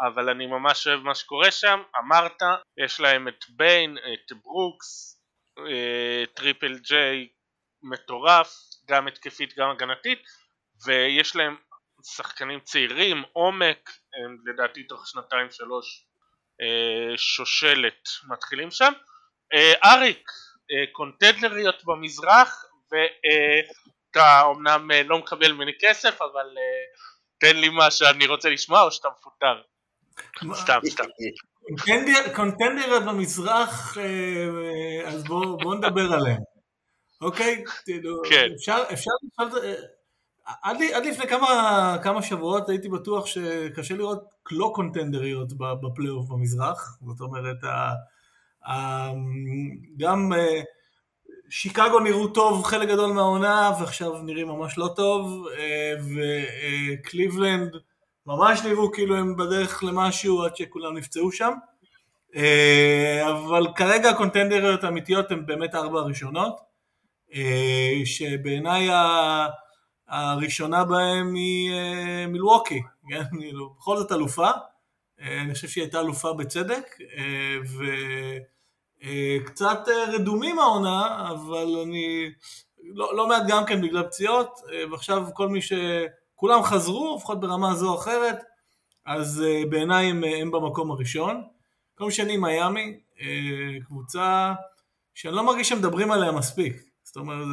אבל אני ממש אוהב מה שקורה שם אמרת יש להם את ביין את ברוקס אה, טריפל ג'יי מטורף גם התקפית גם הגנתית ויש להם שחקנים צעירים, עומק, הם לדעתי תוך שנתיים שלוש אה, שושלת מתחילים שם. אה, אריק, אה, קונטנדריות במזרח ואתה אומנם לא מקבל ממני כסף אבל תן לי מה שאני רוצה לשמוע או שאתה מפוטר. סתם, סתם. קונטנדריות במזרח, אז בואו נדבר עליהן. אוקיי? כן. אפשר לשאול, עד, עד לפני כמה, כמה שבועות הייתי בטוח שקשה לראות לא קונטנדריות בפלייאוף במזרח, זאת אומרת, ה, ה, גם אה, שיקגו נראו טוב חלק גדול מהעונה ועכשיו נראים ממש לא טוב, אה, וקליבלנד ממש נראו כאילו הם בדרך למשהו עד שכולם נפצעו שם. אה, אבל כרגע הקונטנדריות האמיתיות הן באמת ארבע הראשונות, שבעיניי הראשונה בהם היא אה, מילווקי, כן? בכל זאת אלופה, אה, אני חושב שהיא הייתה אלופה בצדק, אה, וקצת רדומים העונה, אבל אני לא, לא מעט גם כן בגלל פציעות, ועכשיו כל מי ש... כולם חזרו, לפחות ברמה זו או אחרת, אז בעיניי הם, הם במקום הראשון. מקום שני מיאמי, קבוצה שאני לא מרגיש שמדברים עליה מספיק. זאת אומרת,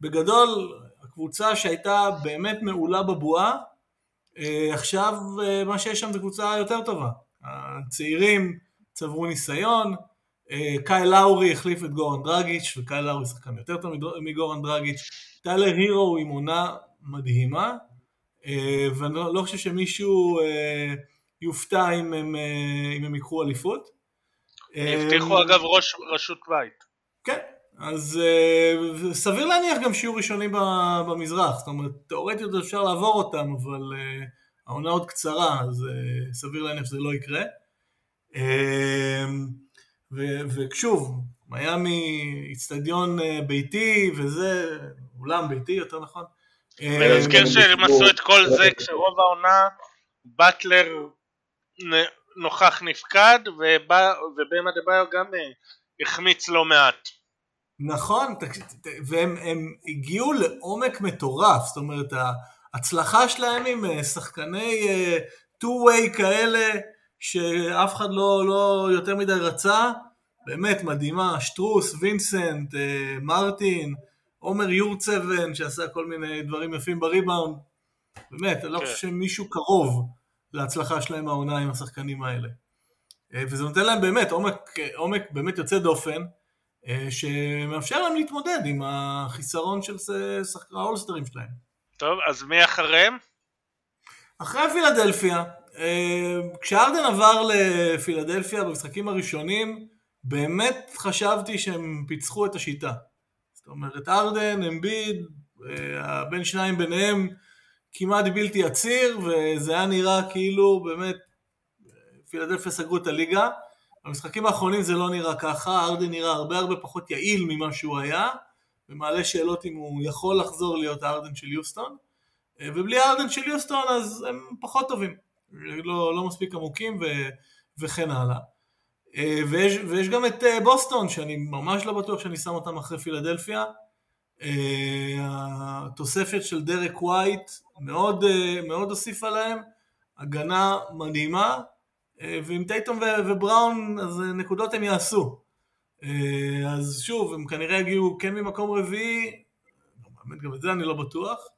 בגדול, קבוצה שהייתה באמת מעולה בבועה, אה, עכשיו אה, מה שיש שם זה קבוצה יותר טובה. הצעירים צברו ניסיון, אה, קאי לאורי החליף את גורן דרגיץ', וקאי לאורי שחקן יותר טוב מגורן דרגיץ', טיילר הירו עם עונה מדהימה, ואני לא, לא חושב שמישהו יופתע אם הם, אם הם ייקחו אליפות. הבטיחו אגב ראש רשות בית. כן, אז uh, סביר להניח גם שיהיו ראשונים במזרח, זאת אומרת, תאורטית אפשר לעבור אותם, אבל uh, העונה עוד קצרה, אז uh, סביר להניח שזה לא יקרה. Uh, ושוב, מיאמי איצטדיון uh, ביתי, וזה, אולם ביתי יותר נכון. ונזכיר שהם עשו את כל זה כשרוב העונה באטלר נוכח נפקד, ובמה דה ביו גם החמיץ לא מעט. נכון, והם הגיעו לעומק מטורף, זאת אומרת ההצלחה שלהם עם אה, שחקני אה, two-way כאלה שאף אחד לא, לא יותר מדי רצה, באמת מדהימה, שטרוס, וינסנט, אה, מרטין, עומר יורצבן שעשה כל מיני דברים יפים בריבאונד, באמת, אני לא כן. חושב שמישהו קרוב להצלחה שלהם העונה עם השחקנים האלה. וזה נותן להם באמת עומק, עומק באמת יוצא דופן, שמאפשר להם להתמודד עם החיסרון של האולסטרים שלהם. טוב, אז מי אחריהם? אחרי פילדלפיה. אה, כשארדן עבר לפילדלפיה במשחקים הראשונים, באמת חשבתי שהם פיצחו את השיטה. זאת אומרת, ארדן, אמביד, אה, הבן שניים ביניהם כמעט בלתי עציר, וזה היה נראה כאילו באמת פילדלפיה סגרו את הליגה. במשחקים האחרונים זה לא נראה ככה, ארדן נראה הרבה הרבה פחות יעיל ממה שהוא היה, ומעלה שאלות אם הוא יכול לחזור להיות הארדן של יוסטון, אה, ובלי הארדן של יוסטון אז הם פחות טובים, לא, לא מספיק עמוקים ו, וכן הלאה. אה, ויש, ויש גם את אה, בוסטון, שאני ממש לא בטוח שאני שם אותם אחרי פילדלפיה. התוספת של דרק ווייט מאוד, מאוד הוסיפה להם, הגנה מדהימה, ועם טייטום ובראון, אז נקודות הם יעשו. אז שוב, הם כנראה יגיעו כן ממקום רביעי, באמת גם את זה אני לא בטוח,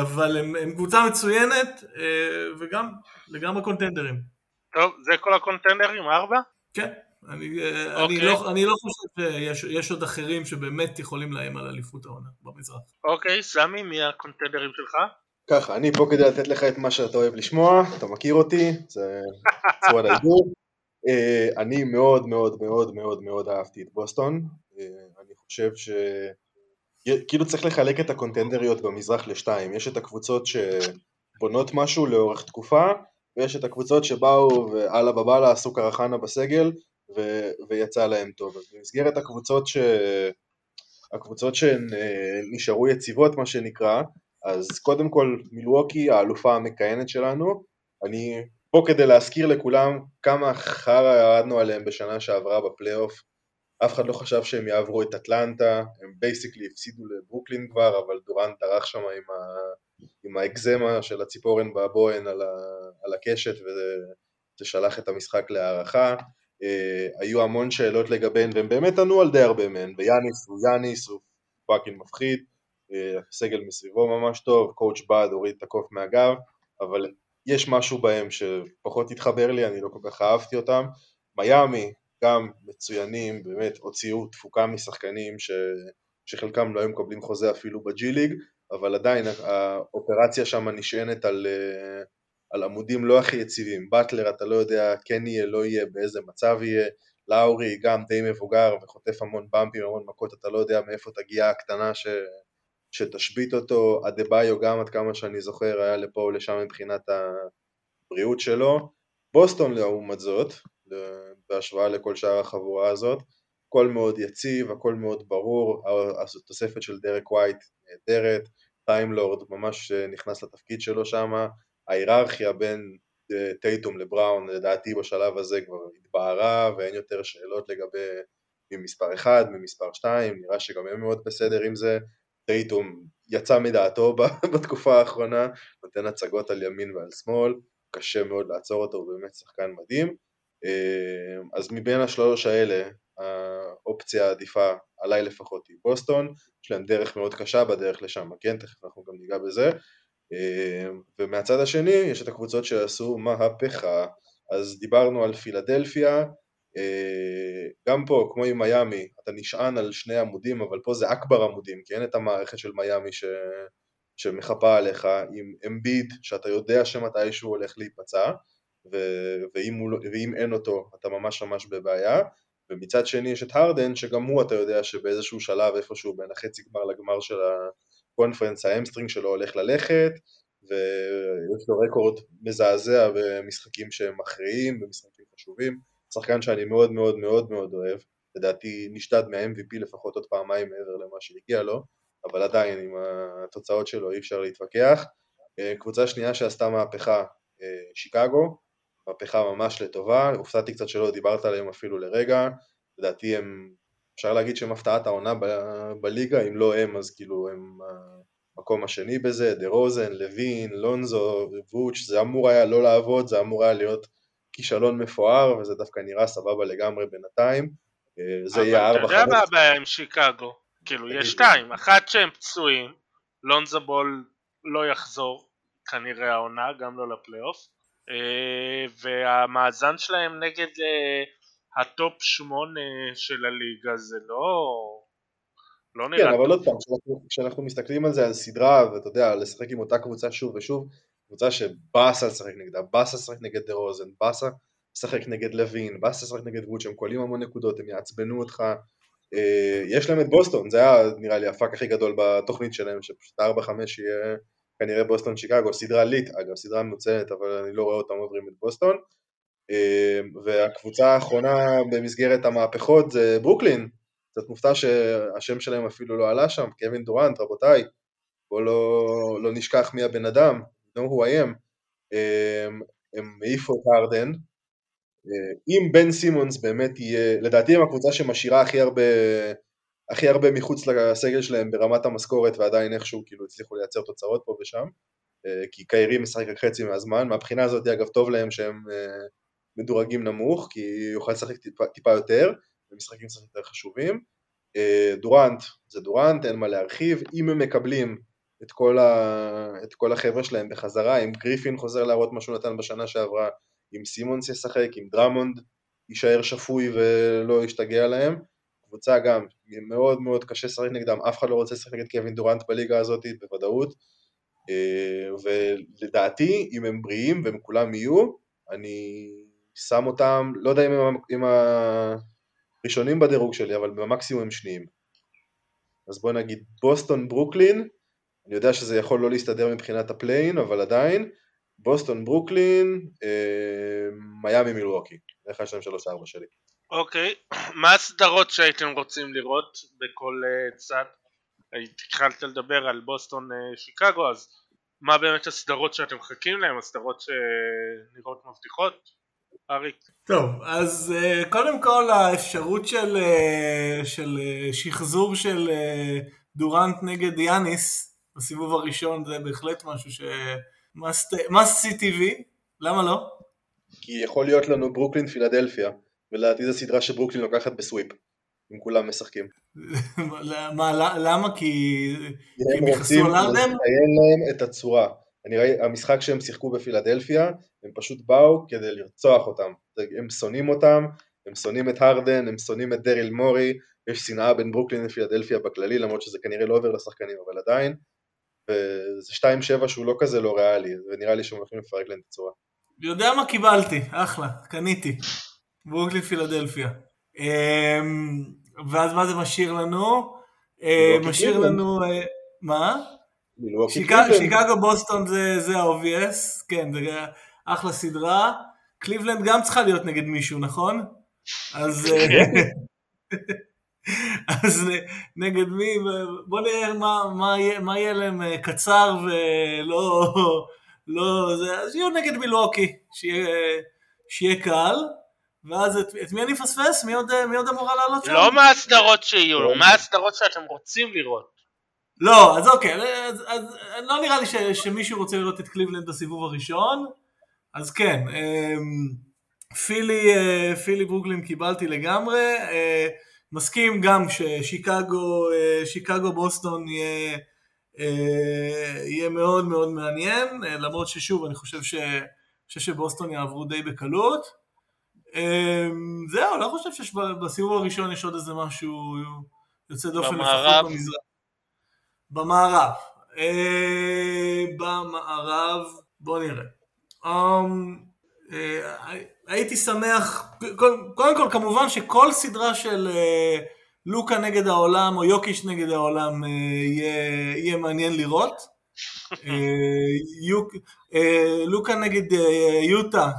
אבל הם, הם קבוצה מצוינת וגם לגמרי קונטנדרים. טוב, זה כל הקונטנדרים, ארבע? כן. אני, okay. אני, אוקיי. לא, אני לא חושב שיש עוד אחרים שבאמת יכולים לאיים על אליפות העונה במזרח. אוקיי, okay, סמי, מי הקונטנדרים שלך? ככה, אני פה כדי לתת לך את מה שאתה אוהב לשמוע, אתה מכיר אותי, זה צורת העידוד. Uh, אני מאוד מאוד מאוד מאוד מאוד אהבתי את בוסטון, uh, אני חושב ש... כאילו צריך לחלק את הקונטנדריות במזרח לשתיים, יש את הקבוצות שבונות משהו לאורך תקופה, ויש את הקבוצות שבאו ואללה בבאללה עשו קרחנה בסגל ו- ויצא להם טוב. אז במסגרת הקבוצות, ש... הקבוצות שהן אה, נשארו יציבות מה שנקרא, אז קודם כל מילווקי האלופה המכהנת שלנו, אני פה כדי להזכיר לכולם כמה חרא ירדנו עליהם בשנה שעברה בפלייאוף, אף אחד לא חשב שהם יעברו את אטלנטה, הם basically הפסידו לברוקלין כבר, אבל דורנט טרח שם עם, ה... עם האקזמה של הציפורן בבוהן על, ה... על הקשת וזה שלח את המשחק להערכה. אה, היו המון שאלות לגביהן והם באמת ענו על די הרבה מהן, ויאניס הוא יאניס, הוא fucking מפחיד, אה, סגל מסביבו ממש טוב, coach באד הוריד את הקוף מהגב, אבל יש משהו בהם שפחות התחבר לי, אני לא כל כך אהבתי אותם. מיאמי, גם מצוינים, באמת הוציאו תפוקה משחקנים ש... שחלקם לא היו מקבלים חוזה אפילו בג'י ליג, אבל עדיין האופרציה שם נשענת על, אה, על עמודים לא הכי יציבים. באטלר אתה לא יודע כן יהיה, לא יהיה, באיזה מצב יהיה. לאורי גם די מבוגר וחוטף המון במפים, המון מכות, אתה לא יודע מאיפה תגיע הקטנה ש... שתשבית אותו. אדה ביו גם עד כמה שאני זוכר היה לפה או לשם מבחינת הבריאות שלו. בוסטון לעומת זאת, בהשוואה לכל שאר החבורה הזאת, הכל מאוד יציב, הכל מאוד ברור, התוספת של דרק ווייט נהדרת, טיים לורד ממש נכנס לתפקיד שלו שם, ההיררכיה בין אה, טייטום לבראון לדעתי בשלב הזה כבר התבהרה ואין יותר שאלות לגבי מי מספר 1, מי מספר 2, נראה שגם הם מאוד בסדר עם זה, טייטום יצא מדעתו בתקופה האחרונה, נותן הצגות על ימין ועל שמאל, קשה מאוד לעצור אותו, הוא באמת שחקן מדהים. אה, אז מבין השלוש האלה, האופציה העדיפה עליי לפחות היא בוסטון, יש להם דרך מאוד קשה בדרך לשם, כן? תכף אנחנו גם ניגע בזה. אה, ומהצד השני יש את הקבוצות שעשו מהפכה, אז דיברנו על פילדלפיה, גם פה, כמו עם מיאמי, אתה נשען על שני עמודים, אבל פה זה אכבר עמודים, כי אין את המערכת של מיאמי ש... שמחפה עליך, עם אמביד, שאתה יודע שמתישהו הולך להיפצע, ו... ואם, הוא... לא- ואם אין אותו, אתה ממש ממש בבעיה, ומצד שני יש את הרדן, שגם הוא אתה יודע שבאיזשהו שלב איפשהו בין החצי גמר לגמר של הקונפרנס ה המסטרינג שלו הולך ללכת, ויש לו רקורד מזעזע במשחקים שהם מכריעים, במשחקים חשובים, שחקן שאני מאוד מאוד מאוד מאוד אוהב, לדעתי נשדד מה-MVP לפחות עוד פעמיים מעבר למה שהגיע לו, אבל עדיין עם התוצאות שלו אי אפשר להתווכח. אה, קבוצה שנייה שעשתה מהפכה, אה, שיקגו, מהפכה ממש לטובה, הופתעתי קצת שלא דיברת עליהם אפילו לרגע, לדעתי הם, אפשר להגיד שהם הפתעת העונה ב- בליגה, אם לא הם אז כאילו הם המקום השני בזה, דה רוזן, לוין, לונזו, ווץ', זה אמור היה לא לעבוד, זה אמור היה להיות כישלון מפואר, וזה דווקא נראה סבבה לגמרי בינתיים, אה, זה יהיה ארבע חמש. אבל אתה יודע מה הבעיה עם שיקגו? כאילו יש שתיים, אחת שהם פצועים, לונזו בול לא יחזור כנראה העונה, גם לא לפלייאוף, אה, והמאזן שלהם נגד אה, הטופ שמונה של הליגה זה לא... לא נראה כן, אבל עוד פעם, כשאנחנו, כשאנחנו מסתכלים על זה, על סדרה, ואתה יודע, לשחק עם אותה קבוצה שוב ושוב, קבוצה שבאסה לשחק נגדה, באסה לשחק נגד דרוזן, באסה לשחק נגד לאבין, באסה לשחק נגד ווץ', שהם קולים המון נקודות, הם יעצבנו אותך, אה, יש להם את בוסטון, זה היה נראה לי ה fuck הכי גדול בתוכנית שלהם, שפשוט 4-5 יהיה כנראה בוסטון שיקגו, סדרה lit אגב, סדרה מצוינת אבל אני לא רואה אותם עוברים את בוסטון. אמ, והקבוצה האחרונה במסגרת המהפכות זה ברוקלין, קצת מופתע שהשם שלהם אפילו לא עלה שם, קווין דורנט, רבותיי, בואו לא, לא נשכח מי הבן אדם, know who I am, אמ, הם העיפו את הארדן, אמ, אם בן סימונס באמת יהיה, לדעתי הם הקבוצה שמשאירה הכי הרבה הכי הרבה מחוץ לסגל שלהם ברמת המשכורת ועדיין איכשהו כאילו הצליחו לייצר תוצאות פה ושם. אה, כי קיירי משחק רק חצי מהזמן, מהבחינה הזאת אגב טוב להם שהם אה, מדורגים נמוך, כי הוא יוכל לשחק טיפה, טיפה יותר, ומשחקים קצת יותר חשובים. אה, דורנט זה דורנט, אין מה להרחיב, אם הם מקבלים את כל, ה... את כל החבר'ה שלהם בחזרה, אם גריפין חוזר להראות מה שהוא נתן בשנה שעברה, אם סימונס ישחק, אם דרמונד יישאר שפוי ולא ישתגע להם, קבוצה גם מאוד מאוד קשה לשחק נגדם, אף אחד לא רוצה לשחק נגד קווין דורנט בליגה הזאת בוודאות, אה, ולדעתי אם הם בריאים והם כולם יהיו, אני שם אותם, לא יודע אם הם, אם הראשונים בדירוג שלי, אבל במקסימום הם שניים. אז בוא נגיד בוסטון ברוקלין, אני יודע שזה יכול לא להסתדר מבחינת ה play-in, אבל עדיין, בוסטון ברוקלין, אה, מיאמי מילווקי, זה אחד שלהם שלוש ארבע שלי. אוקיי, מה הסדרות שהייתם רוצים לראות בכל uh, צד? התחלת לדבר על בוסטון uh, שיקגו, אז מה באמת הסדרות שאתם מחכים להן? הסדרות שנראות מבטיחות? אריק. טוב, אז uh, קודם כל האפשרות של, uh, של uh, שחזור של uh, דורנט נגד יאניס בסיבוב הראשון זה בהחלט משהו ש... must see TV, למה לא? כי יכול להיות לנו ברוקלין פילדלפיה. ולדעתי זו סדרה שברוקלין לוקחת בסוויפ, אם כולם משחקים. מה, למה? כי הם רוצים לציין להם את הצורה. אני ראי, המשחק שהם שיחקו בפילדלפיה, הם פשוט באו כדי לרצוח אותם. הם שונאים אותם, הם שונאים את הרדן, הם שונאים את דריל מורי, יש שנאה בין ברוקלין לפילדלפיה בכללי, למרות שזה כנראה לא עובר לשחקנים, אבל עדיין. וזה 2-7 שהוא לא כזה לא ריאלי, ונראה לי שהם הולכים לפרק להם את הצורה. יודע מה קיבלתי, אחלה, קניתי. ברוקלין פילדלפיה. אמ, ואז מה זה משאיר לנו? אה, משאיר לנו... אה, מה? שיקגו בוסטון זה ה-obvious, כן, זה אחלה סדרה. קליבלנד גם צריכה להיות נגד מישהו, נכון? אז... אה. אז נגד מי, בוא נראה מה, מה, מה יהיה להם קצר ולא, לא, זה, אז יהיו נגד מילואקי, שיהיה, שיהיה קל. ואז את, את מי אני מפספס? מי עוד, מי עוד אמורה לעלות שם? לא מה הסדרות שיהיו, לא. מה הסדרות שאתם רוצים לראות. לא, אז אוקיי, אז, אז לא נראה לי ש, שמישהו רוצה לראות את קליבלנד בסיבוב הראשון, אז כן, אמ, פילי, אה, פילי ברוקלין קיבלתי לגמרי, אה, מסכים גם ששיקגו אה, שיקגו בוסטון יהיה, יהיה מאוד מאוד מעניין, למרות ששוב אני חושב, ש, חושב שבוסטון יעברו די בקלות. זהו, לא חושב שבסיבוב הראשון יש עוד איזה משהו יוצא דופן לפחות במזרח. במערב. אה, במערב, בוא נראה. אה, הייתי שמח, קודם כל כמובן שכל סדרה של אה, לוקה נגד העולם או יוקיש נגד העולם יהיה מעניין לראות. אה, אה, לוקה נגד אה, יוטה,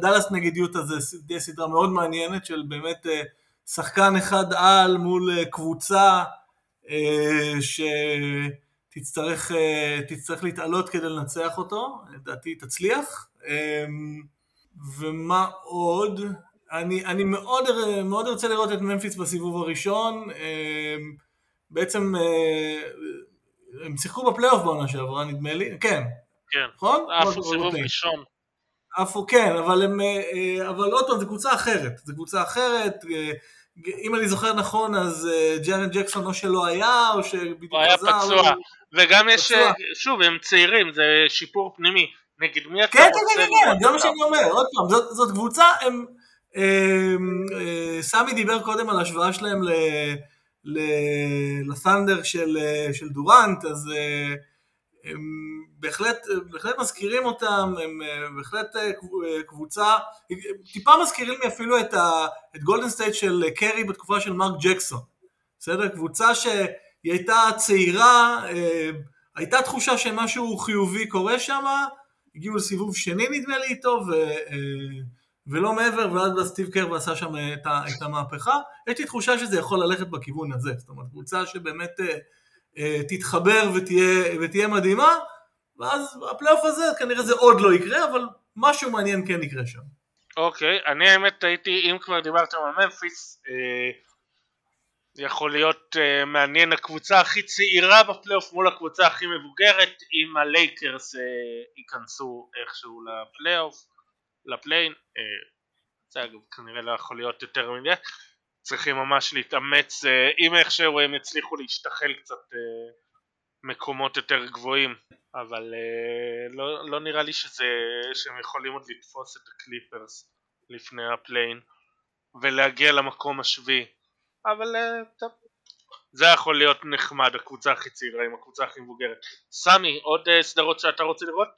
דאלאס נגד יוטה זה תהיה סדרה מאוד מעניינת של באמת שחקן אחד על מול קבוצה שתצטרך להתעלות כדי לנצח אותו, לדעתי תצליח. ומה עוד? אני, אני מאוד, מאוד רוצה לראות את ממפיס בסיבוב הראשון. בעצם הם שיחקו בפלייאוף בעונה שעברה נדמה לי, כן. כן. נכון? עפו סיבוב ראשון. עפו כן, אבל הם, אה, אה, אבל עוד פעם, זו קבוצה אחרת, זו קבוצה אחרת, אה, אם אני זוכר נכון, אז ג'רן ג'קסון או שלא היה, או שבדיוק חזר. הוא היה פצוע, וגם יש, שוב, הם צעירים, זה שיפור פנימי. נגד מי אתה? כן, כן, כן, כן, כן, זה מה שאני אומר, עוד פעם, זאת, זאת קבוצה, הם, סמי דיבר קודם על השוואה שלהם ל... לסנדר של, של דורנט, אז אה, הם בהחלט, בהחלט מזכירים אותם, הם אה, בהחלט אה, קבוצה, טיפה מזכירים לי אפילו את, ה, את גולדן סטייט של קרי בתקופה של מרק ג'קסון, בסדר? קבוצה שהיא הייתה צעירה, הייתה תחושה שמשהו חיובי קורה שם, הגיעו לסיבוב שני נדמה לי איתו, ו... ולא מעבר, ואז סטיב קר ועשה שם את, את המהפכה. יש לי תחושה שזה יכול ללכת בכיוון הזה, זאת אומרת, קבוצה שבאמת אה, אה, תתחבר ותהיה, ותהיה מדהימה, ואז הפלייאוף הזה, כנראה זה עוד לא יקרה, אבל משהו מעניין כן יקרה שם. אוקיי, okay, אני האמת הייתי, אם כבר דיברתם על ממפיס, אה, יכול להיות uh, מעניין הקבוצה הכי צעירה בפלייאוף מול הקבוצה הכי מבוגרת אם הלייקרס uh, ייכנסו איכשהו לפלייאוף, ל play-in, uh, זה אגב כנראה לא יכול להיות יותר מדי, צריכים ממש להתאמץ, uh, אם איכשהו הם יצליחו להשתחל קצת uh, מקומות יותר גבוהים, אבל uh, לא, לא נראה לי שזה, שהם יכולים עוד לתפוס את הקליפרס לפני ה play-in ולהגיע למקום השביעי אבל uh, טוב. זה יכול להיות נחמד הקבוצה הכי צעירה עם הקבוצה הכי מבוגרת. סמי עוד uh, סדרות שאתה רוצה לראות?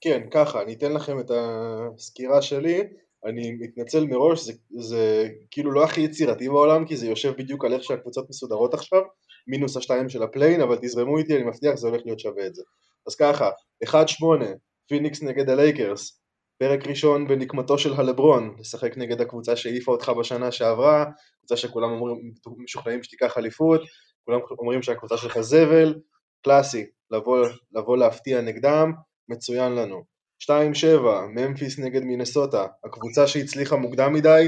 כן ככה אני אתן לכם את הסקירה שלי. אני מתנצל מראש זה, זה כאילו לא הכי יצירתי בעולם כי זה יושב בדיוק על איך שהקבוצות מסודרות עכשיו מינוס השתיים של ה play-in אבל תזרמו איתי אני מבטיח זה הולך להיות שווה את זה. אז ככה 1-8 פיניקס נגד הלייקרס פרק ראשון בנקמתו של הלברון, לשחק נגד הקבוצה שהעיפה אותך בשנה שעברה, קבוצה שכולם אומרים, משוכנעים שתיקח אליפות, כולם אומרים שהקבוצה שלך זבל, קלאסי, לבוא, לבוא להפתיע נגדם, מצוין לנו. 2-7, ממפיס נגד מינסוטה, הקבוצה שהצליחה מוקדם מדי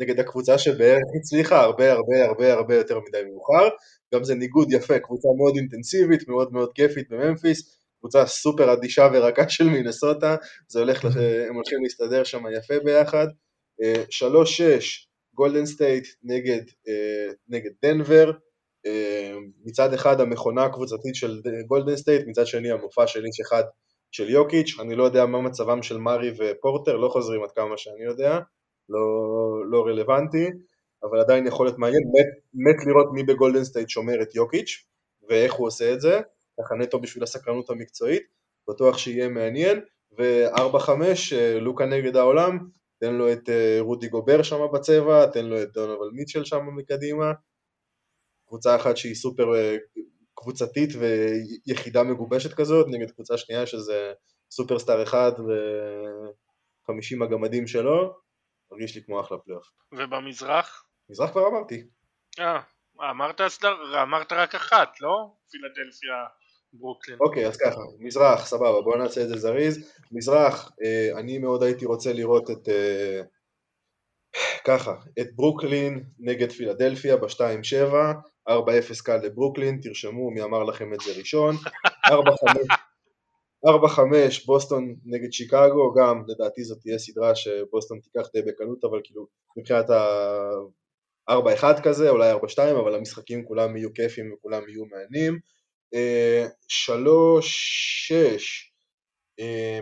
נגד הקבוצה שבערך הצליחה הרבה הרבה הרבה הרבה יותר מדי מאוחר, גם זה ניגוד יפה, קבוצה מאוד אינטנסיבית, מאוד מאוד כיפית בממפיס, קבוצה סופר אדישה ורכה של מינסוטה, זה הולך, הם הולכים להסתדר שם יפה ביחד. אה, שלוש שש, גולדן סטייט נגד, אה, נגד דנבר, אה, מצד אחד המכונה הקבוצתית של גולדן סטייט, מצד שני המופע של איש אחד של יוקיץ', אני לא יודע מה מצבם של מארי ופורטר, לא חוזרים עד כמה שאני יודע, לא, לא רלוונטי, אבל עדיין יכול להיות מעניין, מת, מת לראות מי בגולדן סטייט שומר את יוקיץ' ואיך הוא עושה את זה, ככה נטו בשביל הסקרנות המקצועית, בטוח שיהיה מעניין, ו-4-5 אה, לוקה נגד העולם, תן לו את אה, רודי גובר שם בצבע, תן לו את דונובן מיטשל שם מקדימה, קבוצה אחת שהיא סופר אה, קבוצתית ויחידה מגובשת כזאת, נגד קבוצה שנייה שזה סופרסטאר אחד ו-50 הגמדים שלו, מרגיש לי כמו אחלה פלייאוף. ובמזרח? מזרח כבר אמרתי. אה, אמרת, אמרת רק אחת, לא? פילדלפיה ברוקלין. אוקיי, אז ככה, מזרח, סבבה, בואו נעשה את זה זריז. מזרח, אה, אני מאוד הייתי רוצה לראות את... אה, ככה, את ברוקלין נגד פילדלפיה ב-2-7, 4-0 קל לברוקלין, תרשמו מי אמר לכם את זה ראשון, 4-5 בוסטון נגד שיקגו, גם לדעתי זאת תהיה סדרה שבוסטון תיקח די בקלות, אבל כאילו מבחינת ארבע אחד כזה, אולי ארבע שתיים, אבל המשחקים כולם יהיו כיפים וכולם יהיו מעניינים. אה, שלוש שש, אה,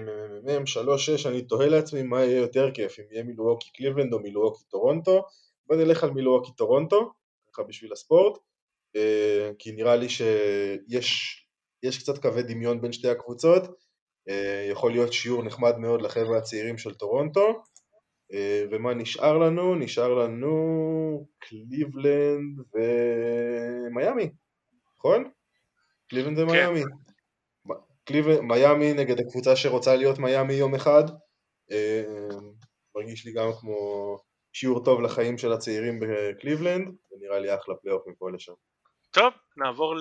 שלוש שש, אני תוהה לעצמי מה יהיה יותר כיף, אם יהיה מילואוקי קליבלנד או מילואוקי טורונטו. בוא נלך על מילואוקי טורונטו, ככה בשביל הספורט, אה, כי נראה לי שיש קצת קווי דמיון בין שתי הקבוצות, יכול להיות שיעור נחמד מאוד לחבר'ה הצעירים של טורונטו. ומה נשאר לנו? נשאר לנו קליבלנד ומיאמי, נכון? קליבלנד ומיאמי. כן. קליבלנד, מיאמי נגד הקבוצה שרוצה להיות מיאמי יום אחד. אה, מרגיש לי גם כמו שיעור טוב לחיים של הצעירים בקליבלנד, ונראה לי אחלה פלייאוף מפה לשם. טוב, נעבור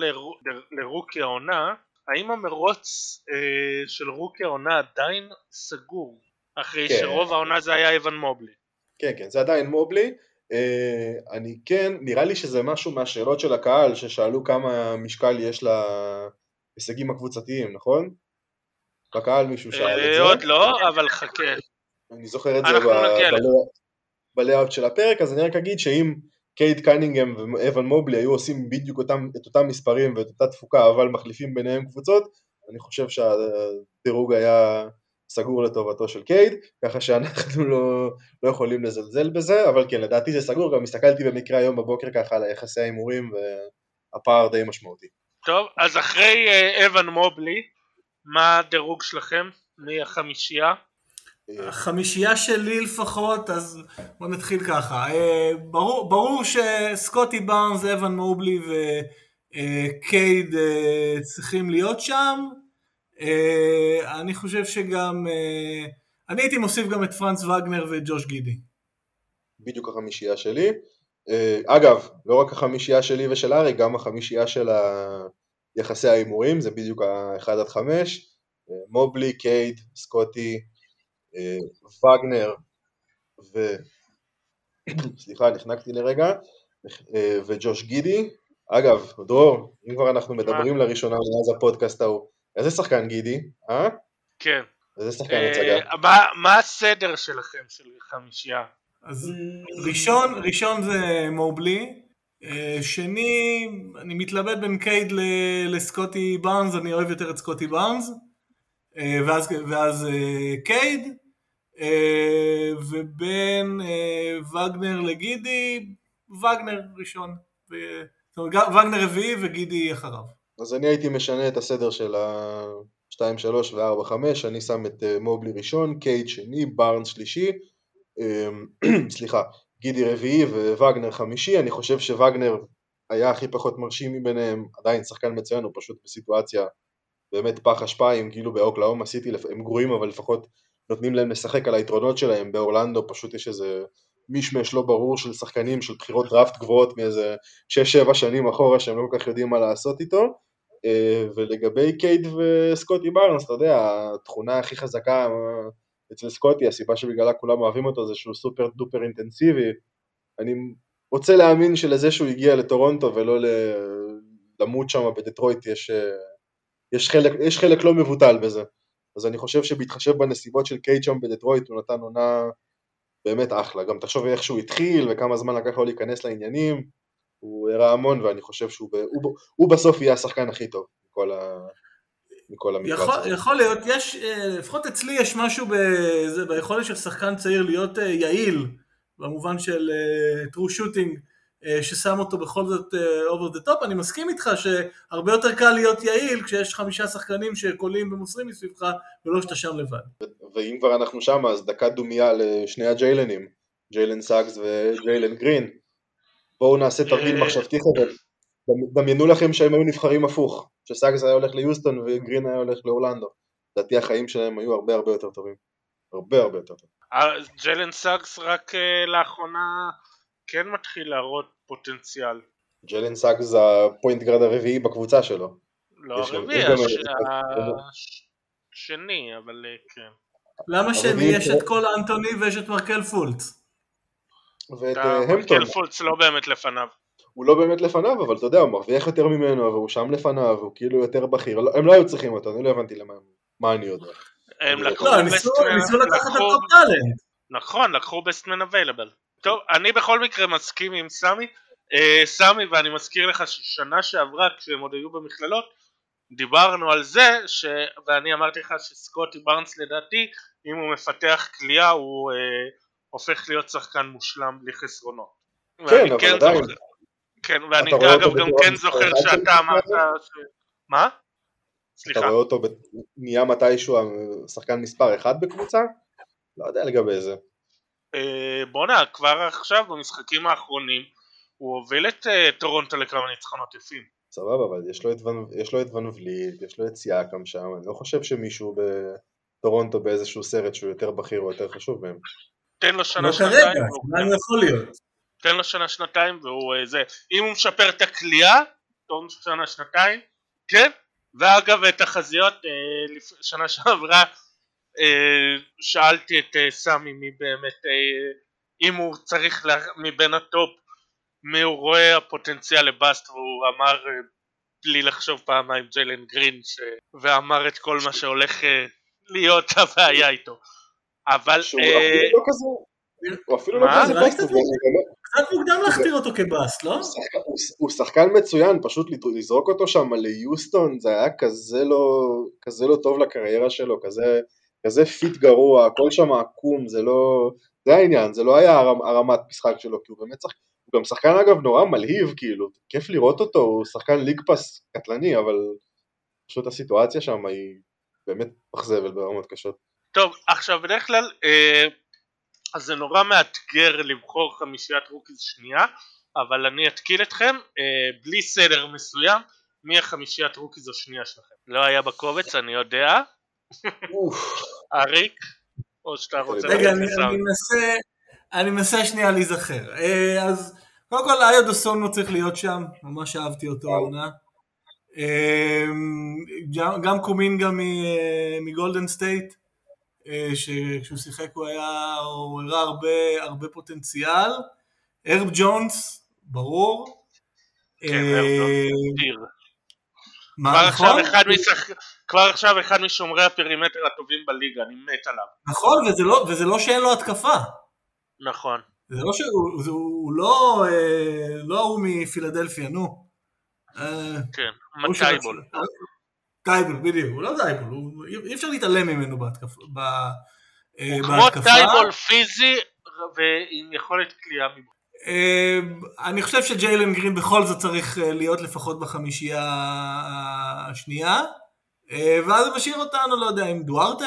ל-rookie העונה. האם המרוץ אה, של rookie העונה עדיין סגור? אחרי כן. שרוב העונה זה היה אבן מובלי. כן, כן, זה עדיין מובלי. Uh, אני כן, נראה לי שזה משהו מהשאלות של הקהל ששאלו כמה משקל יש להישגים הקבוצתיים, נכון? בקהל מישהו שאל את זה. עוד לא, אבל חכה. אני זוכר את זה בלייאאוט של הפרק, אז אני רק אגיד שאם קייד קנינגהם ואבן מובלי היו עושים בדיוק אותם, את אותם מספרים ואת אותה תפוקה, אבל מחליפים ביניהם קבוצות, אני חושב שהדירוג היה סגור לטובתו של קייד, ככה שאנחנו לא, לא יכולים לזלזל בזה, אבל כן, לדעתי זה סגור, גם הסתכלתי במקרה היום בבוקר ככה על היחסי ההימורים והפער די משמעותי. טוב, אז אחרי אה, אבן מובלי, מה הדירוג שלכם? מי החמישייה? החמישייה שלי לפחות, אז בוא נתחיל ככה. אה, ברור, ברור שסקוטי בארנס, אבן מובלי וקייד אה, צריכים להיות שם. אה, אני חושב שגם, אה, אני הייתי מוסיף גם את פרנץ וגנר וג'וש גידי. בדיוק החמישייה שלי. אה, אגב, לא רק החמישייה שלי ושל ארי, גם החמישייה של יחסי ההימורים, זה בדיוק ה-1 עד 5. מובלי, קייד, סקוטי, וגנר ו... סליחה, נחנקתי לרגע. וג'וש גידי. אגב, דרור, אם כבר אנחנו מדברים לראשונה מאז הפודקאסט ההוא, איזה שחקן גידי, אה? כן. איזה שחקן הצגה? אה, מה- מה הסדר שלכם של חמישייה? אז ראשון, ראשון זה מובלי, אה, שני, אני מתלבט בין קייד ל- לסקוטי בארנס, אני אוהב יותר את סקוטי בארנס, אה, ואז, ואז קייד, ובין וגנר לגידי, וגנר ראשון, וגנר רביעי וגידי אחריו. אז אני הייתי משנה את הסדר של ה-2, 3 ו-4, 5, אני שם את אה, מובלי ראשון, קייד שני, בארנס שלישי, אמ, סליחה, גידי רביעי ווגנר חמישי, אני חושב שווגנר היה הכי פחות מרשים מביניהם, עדיין שחקן מצוין, הוא פשוט בסיטואציה באמת פח אשפה, אם כאילו באוקלאומה סיטי הם גרועים אבל לפחות נותנים להם לשחק על היתרונות שלהם, באורלנדו פשוט יש איזה מישמש לא ברור של שחקנים של בחירות דראפט גבוהות מאיזה 6-7 שנים אחורה שהם לא כל כך יודעים מה לעשות איתו, ולגבי קייד וסקוטי בארנס, אתה יודע, התכונה הכי חזקה אה, אצל סקוטי, הסיבה שבגללה כולם אוהבים אותו זה שהוא סופר דופר אינטנסיבי, אני רוצה להאמין שלזה שהוא הגיע לטורונטו ולא למות שם בדטרויט יש, אה, יש, חלק, יש חלק לא מבוטל בזה. אז אני חושב שבהתחשב בנסיבות של קייד שם בדטרויט הוא נתן עונה באמת אחלה. גם תחשוב איך שהוא התחיל וכמה זמן לקח לו להיכנס לעניינים, הוא הראה המון ואני חושב שהוא ב, הוא, הוא בסוף יהיה השחקן הכי טוב מכל, ה, מכל המקרה יכול, הזה. יכול להיות, יש, אה, לפחות אצלי יש משהו בזה, ביכולת של שחקן צעיר להיות אה, יעיל, במובן של אה, true shooting, ששם אותו בכל זאת over the top, אני מסכים איתך שהרבה יותר קל להיות יעיל כשיש חמישה שחקנים שקולים ומוסרים מסביבך, ולא שאתה שם לבד. ואם כבר אנחנו שם אז דקת דומייה לשני הג'יילנים, ג'יילן סאגס וג'יילן גרין. בואו נעשה תרגיל. מחשבתי. דמ- דמיינו לכם שהם היו נבחרים הפוך, שסאגס היה הולך ליוסטון וגרין היה הולך לאורלנדו. לדעתי החיים שלהם היו הרבה הרבה יותר טובים. הרבה הרבה יותר טובים. אה, ג'לן סאקס רק אה, לאחרונה כן מתחיל להראות פוטנציאל. ג'יילן סאגס זה ה-point guard הרביעי בקבוצה שלו. לא הרביעי, השני, אבל אה, כן. למה שני יש זה- את כל אנטוני ויש את מרקל פולץ? ואת אה, המפטון, מייקל פולץ לא באמת לפניו. הוא לא באמת לפניו, אבל אתה יודע, הוא מרוויח יותר ממנו, והוא שם לפניו, הוא כאילו יותר בכיר. לא- הם לא היו צריכים אותו, אני לא הבנתי למה, מה אני יודע. הם לא, לקחו לא, ניסו לקחת את ה-top talent. נכון, לקחו best man available. טוב, אני בכל מקרה מסכים עם סמי. אה, סמי, ואני מזכיר לך ששנה שעברה, כשהם עוד היו במכללות, דיברנו על זה, ש... ואני אמרתי לך שסקוטי בארנס לדעתי, אם הוא מפתח קליעה, הוא אה, הופך להיות שחקן מושלם בלי חסרונות. ואני אבל עדיין. זוכר- כן, ואני אתה אגב גם כן זוכר שאתה אמרת ש... מה? אתה סליחה. רואה אותו, נהיה מתישהו השחקן מספר אחד בקבוצה? לא יודע לגבי זה. אה, בואנה, כבר עכשיו במשחקים האחרונים הוא הוביל את אה, טורונטו לכמה ניצחונות יפים. סבבה, אבל יש לו את ון- וליט, יש לו את סיאקם שם, אני לא חושב שמישהו בטורונטו באיזשהו סרט שהוא יותר בכיר או יותר חשוב מהם. תן לו שנה לא כרגע, מה הוא יכול להיות? תן לו שנה שנתיים והוא אה, זה, אם הוא משפר את הקליעה, תוך שנה שנתיים, כן, ואגב תחזיות, אה, לפ- שנה שעברה אה, שאלתי את אה, סמי מי באמת, אה, אם הוא צריך לה, מבין ה-top, מי הוא רואה הפוטנציאל ל-bust, והוא אמר אה, בלי לחשוב פעמיים ג'יילן גרין, ש... ואמר את כל מה שהולך אה, להיות הבעיה איתו. אבל שהוא אה, אפילו לא כזה, הוא אפילו לא? כזה קצת מוקדם להכתיר אותו כ-bust, לא? הוא שחקן- שחקן מצוין, פשוט לזרוק אותו שם ליוסטון זה היה כזה לא, כזה לא טוב לקריירה שלו, כזה, כזה fit גרוע, הכל שם עקום, זה לא, זה העניין, זה לא היה הרמ, הרמת משחק שלו, כי הוא באמת שחק, הוא גם שחקן אגב נורא מלהיב, כאילו, כיף לראות אותו, הוא שחקן league pass קטלני, אבל פשוט הסיטואציה שם היא באמת זבל ברמות קשות. טוב, עכשיו בדרך כלל אה, אז זה נורא מאתגר לבחור חמישיית rookies שנייה, אבל אני אתקיל אתכם אה, בלי סדר מסוים מי החמישיית rookies השנייה שלכם. לא היה בקובץ, אני יודע. אריק, או שאתה רוצה... רגע, אני? אני מנסה, אני מנסה שנייה להיזכר. אה, אז קודם כל איו דוסונמו צריך להיות שם, ממש אהבתי אותו העונה. אה, גם- גם קומינגה מ- אה, מגולדן סטייט, שכשהוא שיחק הוא היה, הוא הראה הרבה, הרבה פוטנציאל. הרב ג'ונס ברור. כן, אה. מה כבר נכון? עכשיו אחד משח- כבר עכשיו אחד משומרי ה-perimeter הטובים בליגה, אני מת עליו. נכון, וזה לא- וזה לא שאין לו התקפה. נכון. זה לא שהוא זה- הוא לא אה, לא ההוא מפילדלפיה, נו. אה, כן, של- מתייבול. תייבול, בדיוק, הוא לא תייבול, הוא- אי אפשר להתעלם ממנו בהתקפה. ב- אה, כמו בהתקפה. טייבול פיזי ועם יכולת קליעה מבחוץ. אה, אני חושב שג'יילן גרין בכל זאת צריך אה, להיות לפחות בחמישייה השנייה, אה, ואז זה משאיר אותנו, לא יודע, עם דוארטה?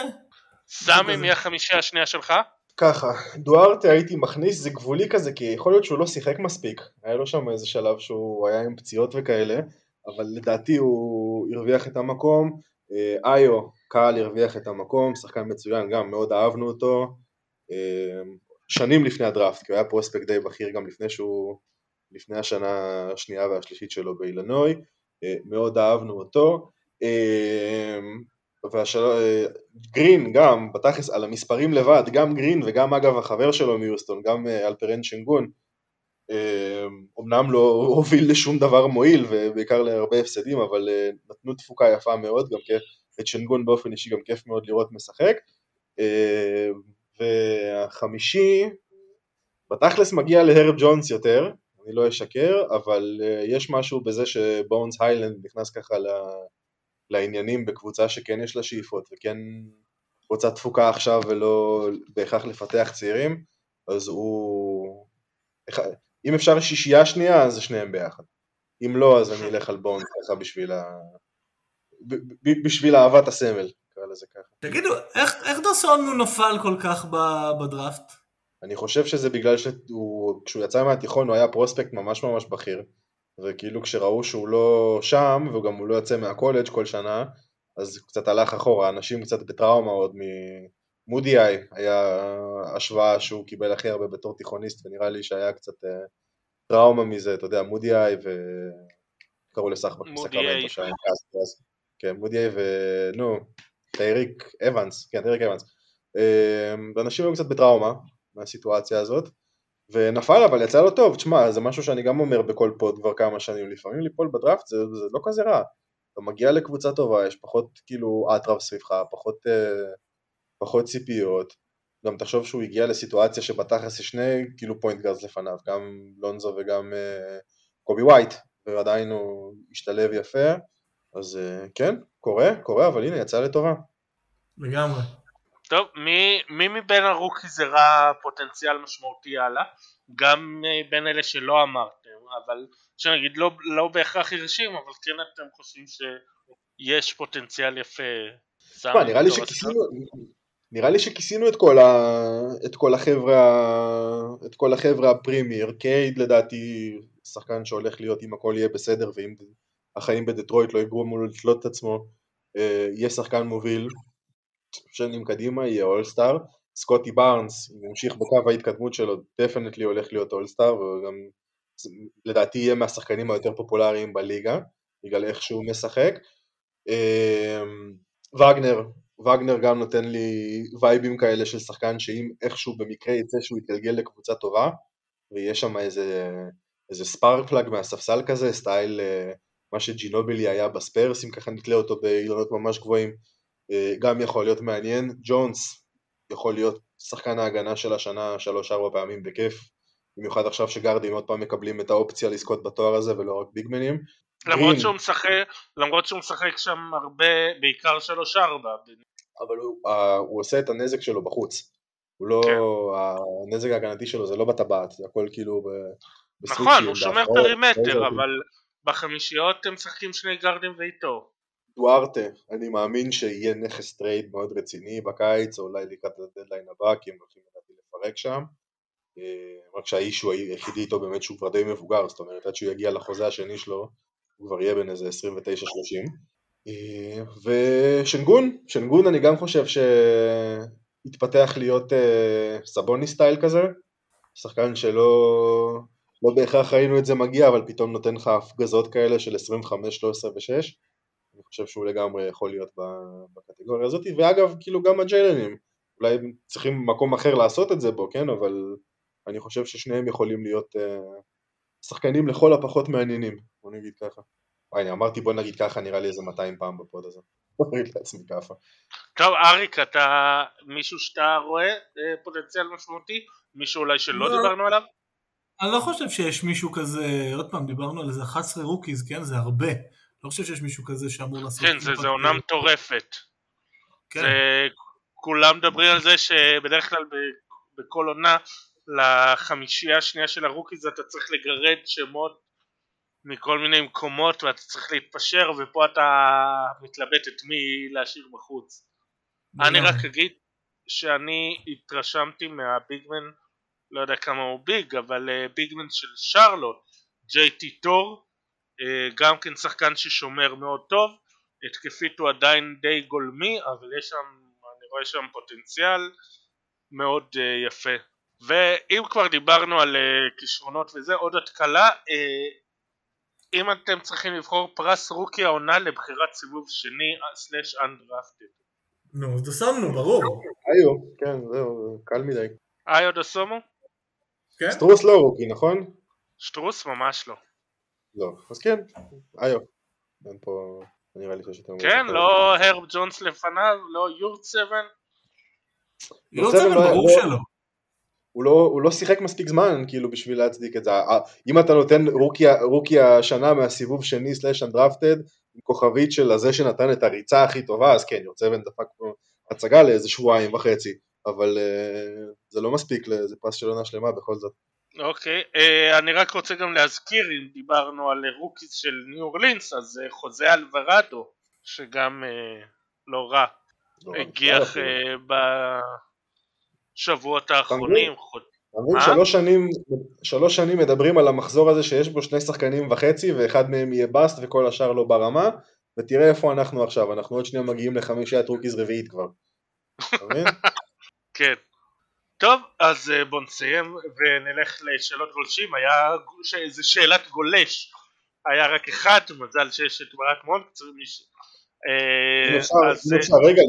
סמי, מי החמישייה השנייה שלך? ככה, דוארטה הייתי מכניס, זה גבולי כזה, כי יכול להיות שהוא לא שיחק מספיק. היה לו שם איזה שלב שהוא היה עם פציעות וכאלה, אבל לדעתי הוא הרוויח את המקום. אה, איו, קהל הרוויח את המקום, שחקן מצוין, גם מאוד אהבנו אותו. אה, שנים לפני הדראפט, כי הוא היה פרוספקט די בכיר גם לפני שהוא, לפני השנה השנייה והשלישית שלו באילנוי. אה, מאוד אהבנו אותו. והשל... גרין גם, בתכלס על המספרים לבד, גם גרין וגם אגב החבר שלו מיוסטון, גם אלפרן שנגון, אה, אומנם לא הוביל לשום דבר מועיל ובעיקר להרבה הפסדים, אבל אה, נתנו תפוקה יפה מאוד, גם כיף, את שנגון באופן אישי גם כיף מאוד לראות משחק. אה, והחמישי, בתכלס מגיע להרב ג'ונס יותר, אני לא אשקר, אבל אה, יש משהו בזה שבונס היילנד נכנס ככה. לעניינים בקבוצה שכן יש לה שאיפות וכן רוצה תפוקה עכשיו ולא בהכרח לפתח צעירים, אז הוא... אם אפשר שישייה שנייה, אז זה שניהם ביחד. אם לא, אז אני אלך על בונד ככה בשביל ה... בשביל אהבת הסמל, נקרא לזה ככה. תגידו, איך, איך דוסון הוא נפל כל כך בדראפט? אני חושב שזה בגלל שכשהוא יצא מהתיכון הוא היה פרוספקט ממש ממש בכיר וכאילו כשראו שהוא לא שם וגם הוא לא יוצא מהקולג' כל שנה אז קצת הלך אחורה, אנשים קצת בטראומה עוד ממודיאיי היה השוואה שהוא קיבל הכי הרבה בתור תיכוניסט ונראה לי שהיה קצת אה, טראומה מזה, אתה יודע, מודיאיי ו... קראו לסחבק מודיאיי. שהיה אז- כן, מודיאיי ונו, טייריק אבנס, כן, טייריק אבנס. אה, ואנשים היו קצת בטראומה מהסיטואציה הזאת ונפל אבל יצא לו טוב, תשמע זה משהו שאני גם אומר בכל pod כבר כמה שנים, לפעמים ליפול בדראפט זה, זה לא כזה רע, אתה מגיע לקבוצה טובה, יש פחות כאילו אטרף סביבך, פחות, אה, פחות ציפיות, גם תחשוב שהוא הגיע לסיטואציה שבתכלס יש שני כאילו point guards לפניו, גם לונזו וגם אה, קובי ווייט, ועדיין הוא השתלב יפה, אז אה, כן, קורה, קורה, אבל הנה יצא לטובה. לגמרי. טוב, מי, מי מבין ה rookies הראה פוטנציאל משמעותי הלאה? גם אה, בין אלה שלא אמרתם, אבל שנגיד לא, לא בהכרח הרשים, אבל כן אתם חושבים שיש פוטנציאל יפה. תשמע, נראה לי שכיסינו, נראה לי שכיסינו את כל, ה... את כל החבר'ה, את כל החבר'ה ה premier, קייד לדעתי שחקן שהולך להיות אם הכל יהיה בסדר ואם החיים בדטרויט לא יגרמו לו לתלות את עצמו, אה, יהיה שחקן מוביל, שנים קדימה יהיה אולסטאר, סקוטי בארנס, אם ימשיך בקו ההתקדמות שלו, definitely הולך להיות אולסטאר, וגם לדעתי יהיה מהשחקנים היותר פופולריים בליגה, בגלל איך שהוא משחק. אה, וגנר, וגנר גם נותן לי וייבים כאלה של שחקן שאם איכשהו במקרה יצא שהוא יתגלגל לקבוצה טובה ויש שם איזה, איזה spark plug מהספסל כזה, style אה, מה שג'ינובילי היה בספרס, אם ככה נתלה אותו באילנות ממש גבוהים, אה, גם יכול להיות מעניין. ג'ונס יכול להיות שחקן ההגנה של השנה שלוש-ארבע פעמים בכיף, במיוחד עכשיו שגארדים עוד פעם מקבלים את האופציה לזכות בתואר הזה ולא רק ביגמנים. למרות. שהוא משחק, למרות שהוא משחק שם הרבה, בעיקר 3-4. אבל הוא, הוא עושה את הנזק שלו בחוץ. הוא לא, כן. הנזק ההגנתי שלו זה לא בטבעת, זה הכל כאילו ב- בסוויצ'ים, נכון, הוא שומר perimeter, אבל בחמישיות הם משחקים שני גארדים ואיתו. דוארטה, אני מאמין שיהיה נכס trade מאוד רציני בקיץ, או אולי לקראת הדדליין הבא, כי הם הולכים לדעתי לפרק שם. אה, רק שהאיש הוא היחידי איתו באמת שהוא כבר די מבוגר, זאת אומרת עד שהוא יגיע לחוזה השני שלו, הוא כבר יהיה בן איזה 29-30. ושנגון, שנגון אני גם חושב שהתפתח להיות אה, סבוני סטייל כזה, שחקן שלא לא בהכרח ראינו את זה מגיע, אבל פתאום נותן לך הפגזות כאלה של 25, 13 ו-6. אני חושב שהוא לגמרי יכול להיות בקטגוריה הזאת, ואגב, כאילו גם הג'יילנים, אולי הם צריכים מקום אחר לעשות את זה בו, כן, אבל אני חושב ששניהם יכולים להיות, אה, שחקנים לכל הפחות מעניינים, בוא נגיד ככה. וואי, אני אמרתי בוא נגיד ככה, נראה לי איזה 200 פעם ב pod הזה. טוב, אריק, אתה מישהו שאתה רואה אה, פוטנציאל משמעותי? מישהו אולי שלא לא. דיברנו עליו? אני לא חושב שיש מישהו כזה, עוד פעם, דיברנו על איזה 11 rookies, כן? זה הרבה. לא חושב שיש מישהו כזה שאמור לעשות... כן, זה, עונה מטורפת. כן. זה, כולם מדברים על זה שבדרך כלל ב- בכל עונה לחמישייה השנייה של ה rookies אתה צריך לגרד שמות מכל מיני מקומות ואתה צריך להתפשר ופה אתה מתלבט את מי להשאיר בחוץ. אני רק אגיד שאני התרשמתי מה big man, לא יודע כמה הוא big, אבל אה, big man של שרלוט, ג'יי טי ת'ור, אה, גם כן שחקן ששומר מאוד טוב, התקפית הוא עדיין די גולמי, אבל יש שם, אני רואה שם פוטנציאל מאוד אה, יפה. ואם כבר דיברנו על כישרונות וזה, עוד התקלה, אם אתם צריכים לבחור פרס רוקי העונה לבחירת סיבוב שני סלאש אנדרפטד. נו, אז שמנו, ברור. היו, כן, זהו, קל מדי. איי עוד אסומו? כן? שטרוס לא רוקי, נכון? שטרוס ממש לא. לא. אז כן, היו. אין פה, נראה לי שיש יותר... כן. לא הרב ג'ונס לפניו, לא יורצבן. יורצבן לא- ברור לא- שלא. הוא לא, הוא לא שיחק מספיק זמן כאילו בשביל להצדיק את זה. אם אתה נותן רוקי, רוקי השנה מהסיבוב שני slash undrafted עם כוכבית של הזה שנתן את הריצה הכי טובה, אז כן, יורצבן דפק פה הצגה לאיזה שבועיים וחצי, אבל uh, זה לא מספיק לאיזה פרס של עונה שלמה בכל זאת. אוקיי, אה, אני רק רוצה גם להזכיר, אם דיברנו על rookies של ניו אורלינס, אז אה, חוזה אלוורדו, שגם אה, לא רע, לא, הגיח לא, אה, בשבועות האחרונים. אתה מבין, אה? שלוש שנים, שלוש שנים מדברים על המחזור הזה שיש בו שני שחקנים וחצי ואחד מהם יהיה bust וכל השאר לא ברמה ותראה איפה אנחנו עכשיו, אנחנו עוד שנייה מגיעים לחמישיית rookies רביעית כבר. אתה מבין? כן. טוב, אז אה, בוא נסיים ונלך לשאלות גולשים. היה איזה שאלת גולש. היה רק אחד, מזל שיש את ברק מונקס. אה, אה, רגע,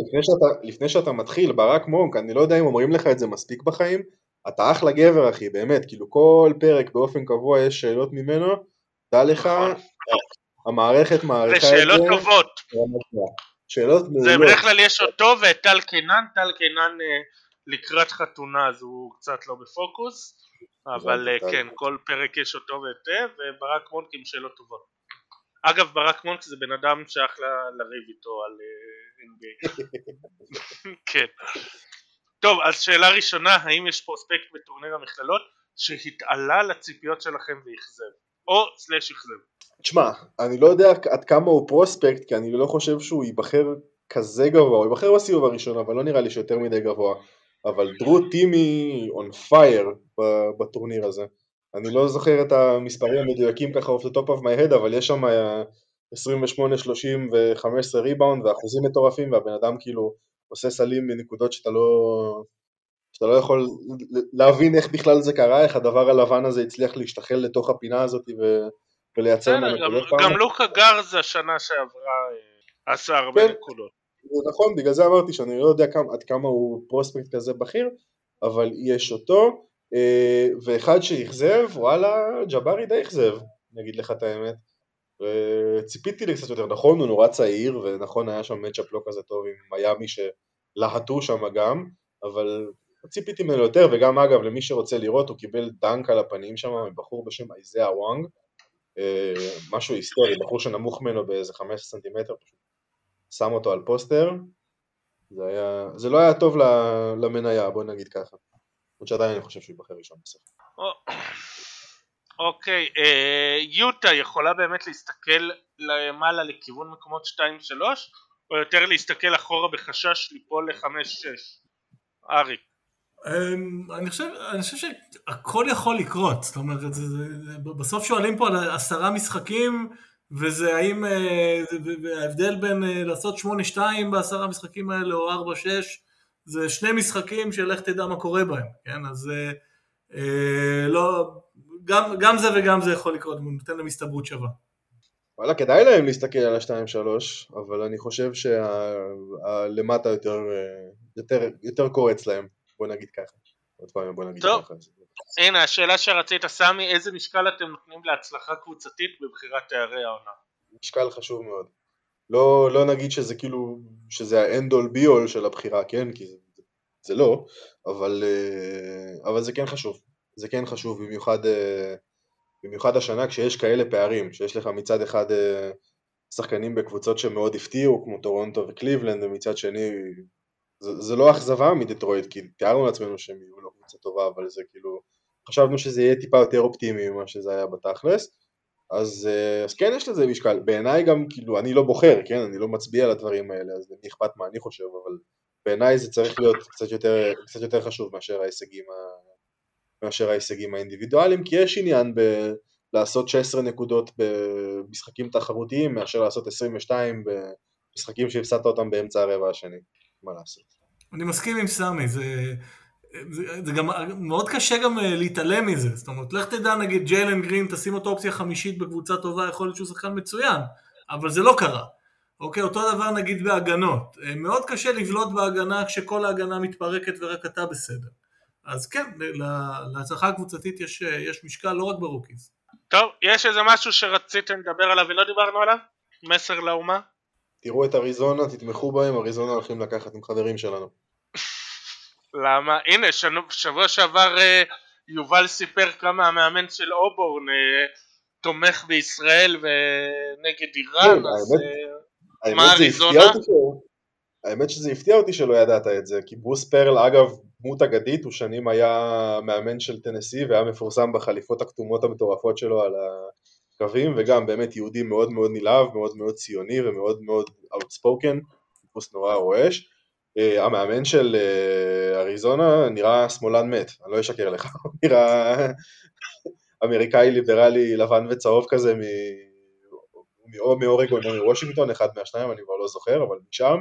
לפני שאתה, מתחיל, ברק מונק, אני לא יודע אם אומרים לך את זה מספיק בחיים, אתה אחלה גבר אחי, באמת, כאילו כל פרק באופן קבוע יש שאלות ממנו, דע לך, נכון. המערכת זה מעריכה את זה, שאלות טובות. שאלות זה מעולות, בדרך כלל יש אותו ואת טל קינן, טל קינן אה, לקראת חתונה אז הוא קצת לא בפוקוס, אבל. כן, כל פרק יש אותו ואת זה, וברק מונק עם שאלות טובות. אגב, ברק מונק זה בן אדם שאחלה לריב איתו על אה, NBA. כן. טוב, אז שאלה ראשונה, האם יש פרוספקט בטורניר המכללות שהתעלה לציפיות שלכם ואכזב? או סלאש אכזב. תשמע, אני לא יודע עד כמה הוא פרוספקט, כי אני לא חושב שהוא ייבחר כזה גבוה, הוא ייבחר בסיבוב הראשון, אבל לא נראה לי שיותר מדי גבוה. אבל דרו טימי on fire ב- בטורניר הזה. אני לא זוכר את המספרים המדויקים ככה off the top of my head, אבל יש שם אה, 28, 30 ו-15 ריבאונד ואחוזים מטורפים, והבן אדם כאילו עושה סלים מנקודות שאתה לא... שאתה לא יכול להבין איך בכלל זה קרה, איך הדבר הלבן הזה הצליח להשתחל לתוך הפינה הזאת ו... ולייצר גם- מהנקודות פעם. גם לוקה גרזה השנה שעברה אה, עשה הרבה כן. נקודות. זה נכון, בגלל זה אמרתי שאני לא יודע כמה, עד כמה הוא פרוספקט כזה בכיר, אבל יש אותו, ואחד שאכזב, וואלה, ג'בארי די אכזב, אני אגיד לך את האמת. ציפיתי לי קצת יותר, נכון, הוא נורא צעיר, ונכון היה שם מצ'אפ לא כזה טוב עם מיאמי שלהטו שם גם, אבל ציפיתי ממנו יותר, וגם אגב, למי שרוצה לראות, הוא קיבל דנק על הפנים שם מבחור בשם אייזאה וואנג, אה, משהו היסטורי, בחור שנמוך ממנו באיזה 15 סנטימטר, פשוט שם אותו על פוסטר, זה, היה, זה לא היה טוב למניה, בוא נגיד ככה. למרות שעדיין אני חושב שהוא ייבחר ראשון בסוף. או- אוקיי, אה, יוטה יכולה באמת להסתכל למעלה לכיוון מקומות 2-3 או יותר להסתכל אחורה בחשש ליפול ל-5-6? אריק. אמ, אני חושב, אני חושב שהכל יכול לקרות, זאת אומרת, זה, זה, זה, בסוף שואלים פה על עשרה משחקים, וזה האם, אה, ההבדל בין אה, לעשות 8-2 בעשרה המשחקים האלה או 4-6, זה שני משחקים שלך תדע מה קורה בהם, כן, אז אה, אה, לא, גם, גם זה וגם זה יכול לקרות, הוא נותן להם הסתברות שווה. וואלה, כדאי להם להסתכל על ה-2-3, אבל אני חושב שהלמטה יותר, אה, יותר, יותר קורץ להם, בוא נגיד ככה. עוד פעם, בוא נגיד טוב. ככה. הנה השאלה שרצית סמי, איזה משקל אתם נותנים להצלחה קבוצתית בבחירת תארי העונה? משקל חשוב מאוד. לא, לא נגיד שזה כאילו, שזה ה end all be all של הבחירה, כן? כי זה, זה לא, אבל, אה, אבל זה כן חשוב. זה כן חשוב, במיוחד, אה, במיוחד השנה כשיש כאלה פערים, שיש לך מצד אחד אה, שחקנים בקבוצות שמאוד הפתיעו, כמו טורונטו וקליבלנד, ומצד שני, זה, זה לא אכזבה מדטרויט, כי תיארנו לעצמנו שהם יהיו לא קבוצה טובה, אבל זה כאילו, חשבנו שזה יהיה טיפה יותר אופטימי ממה שזה היה בתכלס. אז, אה, אז כן יש לזה משקל, בעיניי גם כאילו אני לא בוחר, כן, אני לא מצביע על הדברים האלה, אז למי אכפת מה אני חושב, אבל בעיניי זה צריך להיות קצת יותר, קצת יותר חשוב מאשר ההישגים, ה... מאשר ההישגים האינדיבידואליים, כי יש עניין ב... לעשות 16 נקודות במשחקים תחרותיים מאשר לעשות 22 במשחקים שהפסדת אותם באמצע הרבע השני, מה לעשות. אני מסכים עם סמי, זה... זה, זה גם מאוד קשה גם אה, להתעלם מזה, זאת אומרת, לך תדע נגיד ג'יילן גרין, תשים אותו אופציה חמישית בקבוצה טובה, יכול להיות שהוא שחקן מצוין, אבל זה לא קרה. אוקיי, אותו דבר נגיד בהגנות. אה, מאוד קשה לבלוט בהגנה כשכל ההגנה מתפרקת ורק אתה בסדר. אז כן, להצלחה הקבוצתית יש, אה, יש משקל לא רק ב rookies. טוב, יש איזה משהו שרציתם לדבר עליו ולא דיברנו עליו? מסר לאומה? תראו את אריזונה, תתמכו בהם, אריזונה הולכים לקחת עם חברים שלנו. למה? הנה, שנו, שבוע שעבר uh, יובל סיפר כמה המאמן של אובורן uh, תומך בישראל ונגד איראן, כן, אז האמת, uh, מה אריזונה? האמת שזה הפתיע אותי שלא ידעת את זה, כי ברוס פרל אגב דמות אגדית, הוא שנים היה מאמן של טנסי והיה מפורסם בחליפות הכתומות המטורפות שלו על הקווים, וגם באמת יהודי מאוד מאוד נלהב, מאוד מאוד ציוני ומאוד מאוד outspoken, טיפוס נורא רועש. Uh, המאמן של uh, אריזונה נראה שמאלן מת, אני לא אשקר לך, הוא נראה אמריקאי ליברלי לבן וצהוב כזה מ... או מאורגון או מוושינגטון, אחד מהשניים, אני כבר לא זוכר, אבל משם.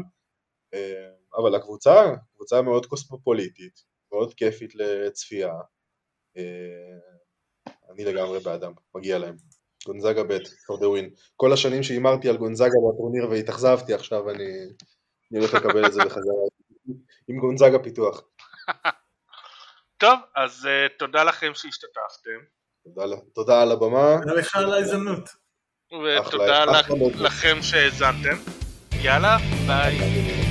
Uh, אבל הקבוצה, קבוצה מאוד קוסמופוליטית, מאוד כיפית לצפייה. אני לגמרי באדם, מגיע להם. גונזגה ב', for the win. כל השנים שהימרתי על גונזגה בטורניר והתאכזבתי, עכשיו אני... אני הולך לקבל את זה בחזרה עם גונזאגה פיתוח. טוב, אז uh, תודה לכם שהשתתפתם. תודה, תודה על הבמה. תודה לך על ההזדמנות. ותודה לכם שהאזנתם. יאללה, ביי.